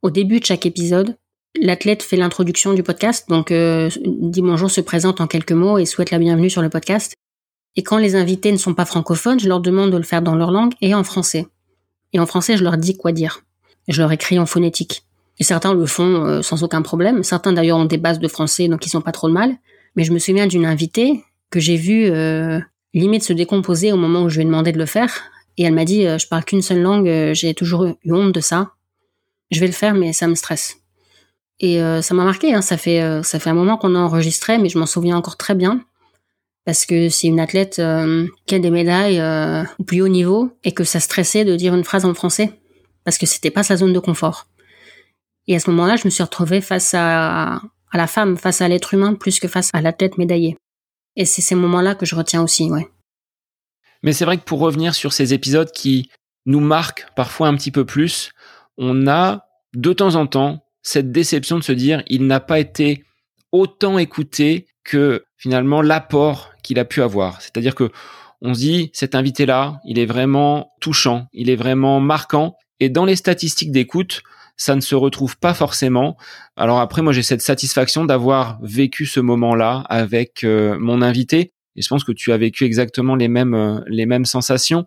au début de chaque épisode, l'athlète fait l'introduction du podcast, donc euh, dit bonjour, se présente en quelques mots et souhaite la bienvenue sur le podcast. Et quand les invités ne sont pas francophones, je leur demande de le faire dans leur langue et en français. Et en français, je leur dis quoi dire. Je leur écris en phonétique. Et certains le font euh, sans aucun problème. Certains d'ailleurs ont des bases de français, donc ils sont pas trop de mal. Mais je me souviens d'une invitée que j'ai vue euh, limite se décomposer au moment où je lui ai demandé de le faire. Et elle m'a dit, je parle qu'une seule langue, j'ai toujours eu honte de ça je vais le faire, mais ça me stresse. Et euh, ça m'a marqué. Hein. Ça fait euh, ça fait un moment qu'on a enregistré, mais je m'en souviens encore très bien parce que c'est une athlète euh, qui a des médailles au plus haut niveau et que ça stressait de dire une phrase en français parce que c'était pas sa zone de confort. Et à ce moment-là, je me suis retrouvée face à, la femme, face à l'être humain, plus que face à l'athlète médaillé. Et c'est ces moments-là que je retiens aussi, ouais. Mais c'est vrai que pour revenir sur ces épisodes qui nous marquent parfois un petit peu plus, on a de temps en temps cette déception de se dire il n'a pas été autant écouté que finalement l'apport qu'il a pu avoir. C'est-à-dire que on se dit cet invité-là, il est vraiment touchant, il est vraiment marquant et dans les statistiques d'écoute, ça ne se retrouve pas forcément. Alors après moi j'ai cette satisfaction d'avoir vécu ce moment-là avec euh, mon invité et je pense que tu as vécu exactement les mêmes euh, les mêmes sensations.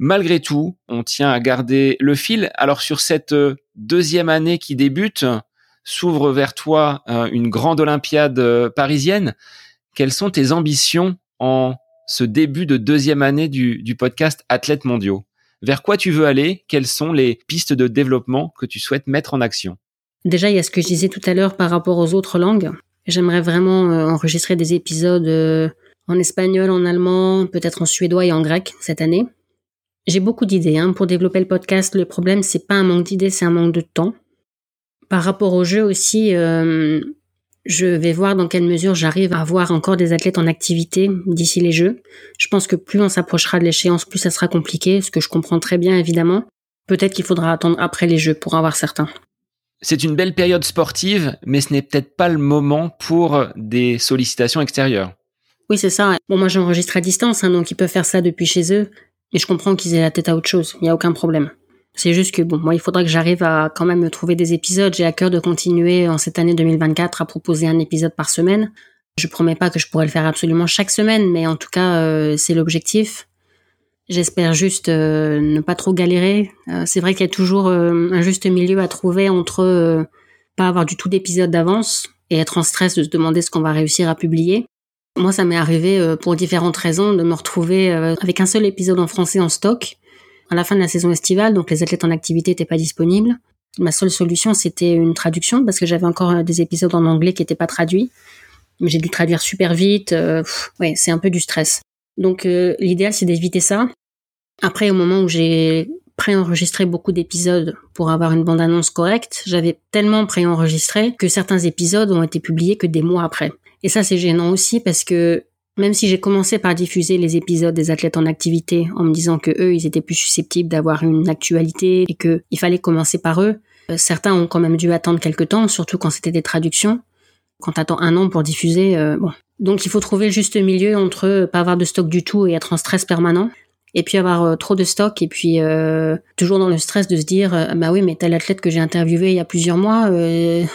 Malgré tout, on tient à garder le fil. Alors sur cette euh, deuxième année qui débute, s'ouvre vers toi euh, une grande Olympiade euh, parisienne. Quelles sont tes ambitions en ce début de deuxième année du, podcast Athlètes mondiaux? Vers quoi tu veux aller? Quelles sont les pistes de développement que tu souhaites mettre en action? Déjà, il y a ce que je disais tout à l'heure par rapport aux autres langues. J'aimerais vraiment enregistrer des épisodes en espagnol, en allemand, peut-être en suédois et en grec cette année. J'ai beaucoup d'idées hein. pour développer le podcast. Le problème, c'est pas un manque d'idées, c'est un manque de temps. Par rapport au jeu aussi, euh, je vais voir dans quelle mesure j'arrive à avoir encore des athlètes en activité d'ici les Jeux. Je pense que plus on s'approchera de l'échéance, plus ça sera compliqué, ce que je comprends très bien évidemment. Peut-être qu'il faudra attendre après les Jeux pour avoir certains. C'est une belle période sportive, mais ce n'est peut-être pas le moment pour des sollicitations extérieures. Oui, c'est ça. Bon, moi j'enregistre à distance, hein, donc ils peuvent faire ça depuis chez eux. Et je comprends qu'ils aient la tête à autre chose, il n'y a aucun problème. C'est juste que bon, moi, il faudra que j'arrive à quand même me trouver des épisodes. J'ai à cœur de continuer en cette année 2024 à proposer un épisode par semaine. Je promets pas que je pourrais le faire absolument chaque semaine, mais en tout cas, euh, c'est l'objectif. J'espère juste euh, ne pas trop galérer. Euh, c'est vrai qu'il y a toujours un juste milieu à trouver entre pas avoir du tout d'épisode d'avance et être en stress de se demander ce qu'on va réussir à publier. Moi, ça m'est arrivé euh, pour différentes raisons de me retrouver euh, avec un seul épisode en français en stock à la fin de la saison estivale, donc les athlètes en activité n'étaient pas disponibles. Ma seule solution, c'était une traduction parce que j'avais encore euh, des épisodes en anglais qui n'étaient pas traduits. Mais j'ai dû traduire super vite. ouais, c'est un peu du stress. Donc l'idéal, c'est d'éviter ça. Après, au moment où j'ai préenregistré beaucoup d'épisodes pour avoir une bande-annonce correcte, j'avais tellement préenregistré que certains épisodes ont été publiés que des mois après. Et ça, c'est gênant aussi parce que même si j'ai commencé par diffuser les épisodes des athlètes en activité en me disant que eux, ils étaient plus susceptibles d'avoir une actualité et que il fallait commencer par eux, euh, certains ont quand même dû attendre quelques temps, surtout quand c'était des traductions. Quand t'attends un an pour diffuser, euh, bon. Donc il faut trouver le juste milieu entre pas avoir de stock du tout et être en stress permanent et puis avoir euh, trop de stock et puis euh, toujours dans le stress de se dire euh, bah oui mais tel athlète que j'ai interviewé il y a plusieurs mois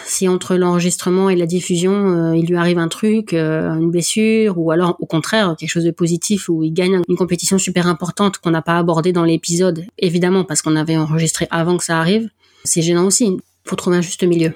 si entre l'enregistrement et la diffusion il lui arrive un truc une blessure ou alors au contraire quelque chose de positif où il gagne une compétition super importante qu'on n'a pas abordée dans l'épisode évidemment parce qu'on avait enregistré avant que ça arrive c'est gênant aussi faut trouver un juste milieu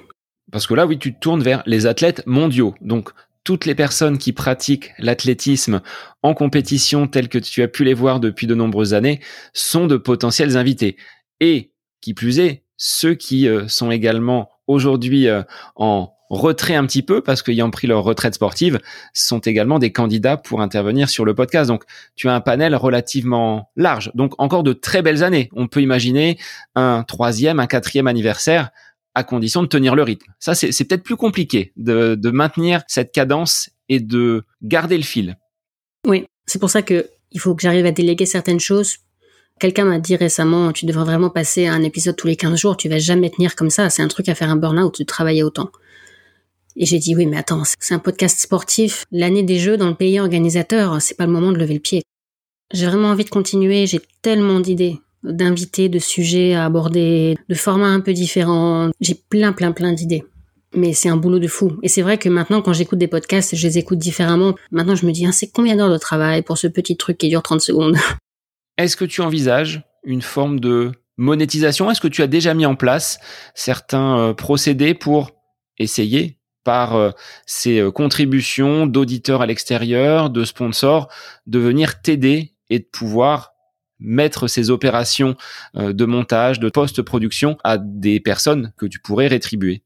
parce que là, oui, tu te tournes vers les athlètes mondiaux. Donc, toutes les personnes qui pratiquent l'athlétisme en compétition telles que tu as pu les voir depuis de nombreuses années sont de potentiels invités. Et qui plus est, ceux qui euh, sont également aujourd'hui euh, en retrait un petit peu parce qu'ayant pris leur retraite sportive sont également des candidats pour intervenir sur le podcast. Donc tu as un panel relativement large. Donc encore de très belles années. On peut imaginer un troisième, un quatrième anniversaire à condition de tenir le rythme. Ça, c'est peut-être plus compliqué de, maintenir cette cadence et de garder le fil. Oui, c'est pour ça que il faut que j'arrive à déléguer certaines choses. Quelqu'un m'a dit récemment, tu devrais vraiment passer un épisode tous les 15 jours, tu vas jamais tenir comme ça, c'est un truc à faire un burn-out de travailler autant. Et j'ai dit oui, mais attends, c'est un podcast sportif. L'année des jeux dans le pays organisateur, c'est pas le moment de lever le pied. J'ai vraiment envie de continuer, j'ai tellement d'idées d'invités, de sujets à aborder, de formats un peu différents. J'ai plein, plein, plein d'idées. Mais c'est un boulot de fou. Et c'est vrai que maintenant, quand j'écoute des podcasts, je les écoute différemment. Maintenant, je me dis, hein, c'est combien d'heures de travail pour ce petit truc qui dure 30 secondes? *laughs* Est-ce que tu envisages une forme de monétisation? Est-ce que tu as déjà mis en place certains euh, procédés pour essayer par euh, ces euh, contributions d'auditeurs à l'extérieur, de sponsors, de venir t'aider et de pouvoir mettre ces opérations euh, de montage, de post-production à des personnes que tu pourrais rétribuer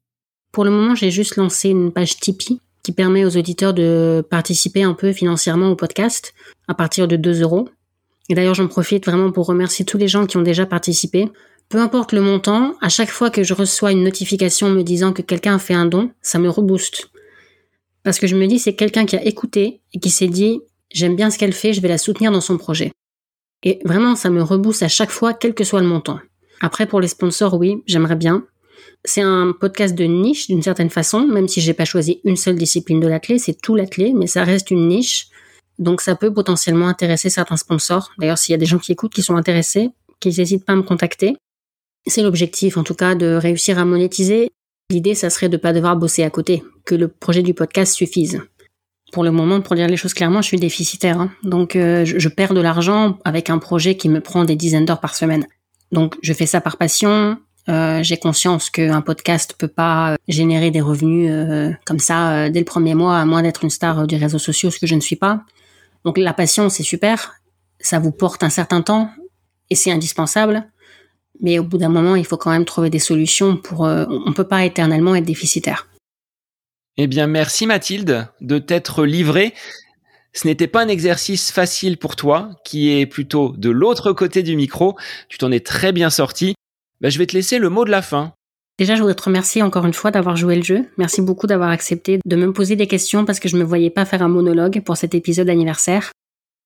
Pour le moment, j'ai juste lancé une page Tipeee qui permet aux auditeurs de participer un peu financièrement au podcast à partir de 2 euros. Et d'ailleurs, j'en profite vraiment pour remercier tous les gens qui ont déjà participé. Peu importe le montant, à chaque fois que je reçois une notification me disant que quelqu'un a fait un don, ça me rebooste. Parce que je me dis, c'est quelqu'un qui a écouté et qui s'est dit, j'aime bien ce qu'elle fait, je vais la soutenir dans son projet. Et vraiment, ça me rebousse à chaque fois, quel que soit le montant. Après, pour les sponsors, oui, j'aimerais bien. C'est un podcast de niche d'une certaine façon, même si j'ai pas choisi une seule discipline de l'athlé, c'est tout l'athlé, mais ça reste une niche. Donc ça peut potentiellement intéresser certains sponsors. D'ailleurs, s'il y a des gens qui écoutent qui sont intéressés, qu'ils n'hésitent pas à me contacter. C'est l'objectif, en tout cas, de réussir à monétiser. L'idée, ça serait de pas devoir bosser à côté, que le projet du podcast suffise pour le moment, pour dire les choses clairement, je suis déficitaire. Hein. Donc, euh, je, perds de l'argent avec un projet qui me prend des dizaines d'heures par semaine. Donc, je fais ça par passion. Euh, j'ai conscience qu'un podcast peut pas générer des revenus euh, comme ça dès le premier mois, à moins d'être une star des réseaux sociaux, ce que je ne suis pas. Donc, la passion, c'est super. Ça vous porte un certain temps et c'est indispensable. Mais au bout d'un moment, il faut quand même trouver des solutions pour. on peut pas éternellement être déficitaire. Eh bien, merci Mathilde de t'être livrée. Ce n'était pas un exercice facile pour toi, qui est plutôt de l'autre côté du micro. Tu t'en es très bien sorti. Ben, je vais te laisser le mot de la fin. Déjà, je voudrais te remercier encore une fois d'avoir joué le jeu. Merci beaucoup d'avoir accepté de me poser des questions parce que je me voyais pas faire un monologue pour cet épisode anniversaire.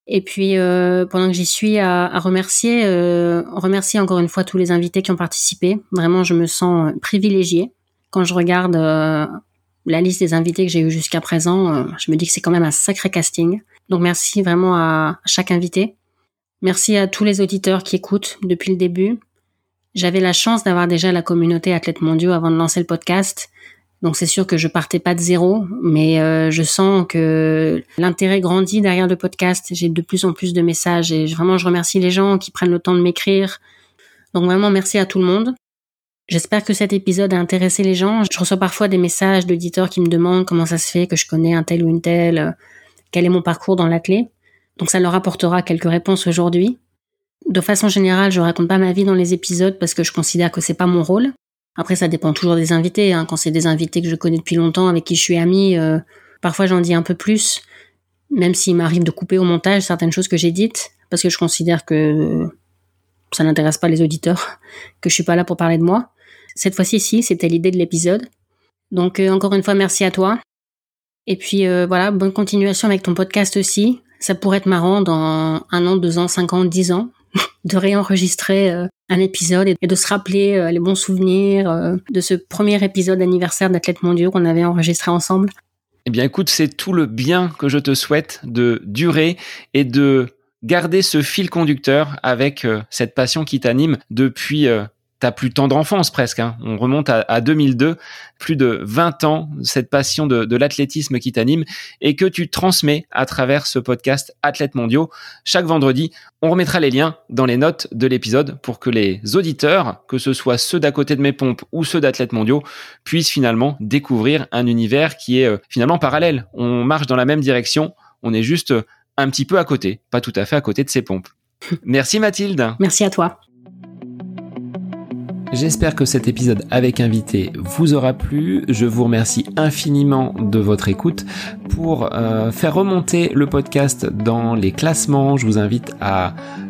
Et puis, euh, pendant que j'y suis, à, remercier, euh, remercier encore une fois tous les invités qui ont participé. Vraiment, je me sens privilégiée quand je regarde euh, la liste des invités que j'ai eu jusqu'à présent. Euh, je me dis que c'est quand même un sacré casting. Donc, merci vraiment à chaque invité. Merci à tous les auditeurs qui écoutent depuis le début. J'avais la chance d'avoir déjà la communauté athlètes mondiaux avant de lancer le podcast. Donc c'est sûr que je partais pas de zéro, mais euh, je sens que l'intérêt grandit derrière le podcast. J'ai de plus en plus de messages et vraiment je remercie les gens qui prennent le temps de m'écrire. Donc vraiment merci à tout le monde. J'espère que cet épisode a intéressé les gens. Je reçois parfois des messages d'auditeurs qui me demandent comment ça se fait que je connais un tel ou une telle, euh, quel est mon parcours dans l'athlète. Donc ça leur apportera quelques réponses aujourd'hui. De façon générale, je raconte pas ma vie dans les épisodes parce que je considère que c'est pas mon rôle. Après, ça dépend toujours des invités. Hein. Quand c'est des invités que je connais depuis longtemps, avec qui je suis amie, euh, parfois j'en dis un peu plus, même s'il m'arrive de couper au montage certaines choses que j'ai dites, parce que je considère que ça n'intéresse pas les auditeurs, *laughs* que je suis pas là pour parler de moi. Cette fois-ci, si, c'était l'idée de l'épisode. Donc euh, encore une fois, merci à toi. Et puis euh, voilà, bonne continuation avec ton podcast aussi. Ça pourrait être marrant dans un an, deux ans, cinq ans, dix ans, *laughs* de réenregistrer euh, un épisode et de se rappeler les bons souvenirs de ce premier épisode d'anniversaire d'Athlète Mondiaux qu'on avait enregistré ensemble. Eh bien écoute, c'est tout le bien que je te souhaite de durer et de garder ce fil conducteur avec cette passion qui t'anime depuis ta plus tendre enfance presque. Hein. On remonte à, 2002, plus de 20 ans, cette passion de, l'athlétisme qui t'anime et que tu transmets à travers ce podcast Athlètes mondiaux. Chaque vendredi, on remettra les liens dans les notes de l'épisode pour que les auditeurs, que ce soit ceux d'à côté de mes pompes ou ceux d'Athlètes mondiaux, puissent finalement découvrir un univers qui est euh, finalement parallèle. On marche dans la même direction, on est juste un petit peu à côté, pas tout à fait à côté de ces pompes. *laughs* Merci Mathilde. Merci à toi. J'espère que cet épisode avec invité vous aura plu. Je vous remercie infiniment de votre écoute. Pour euh, faire remonter le podcast dans les classements, je vous invite à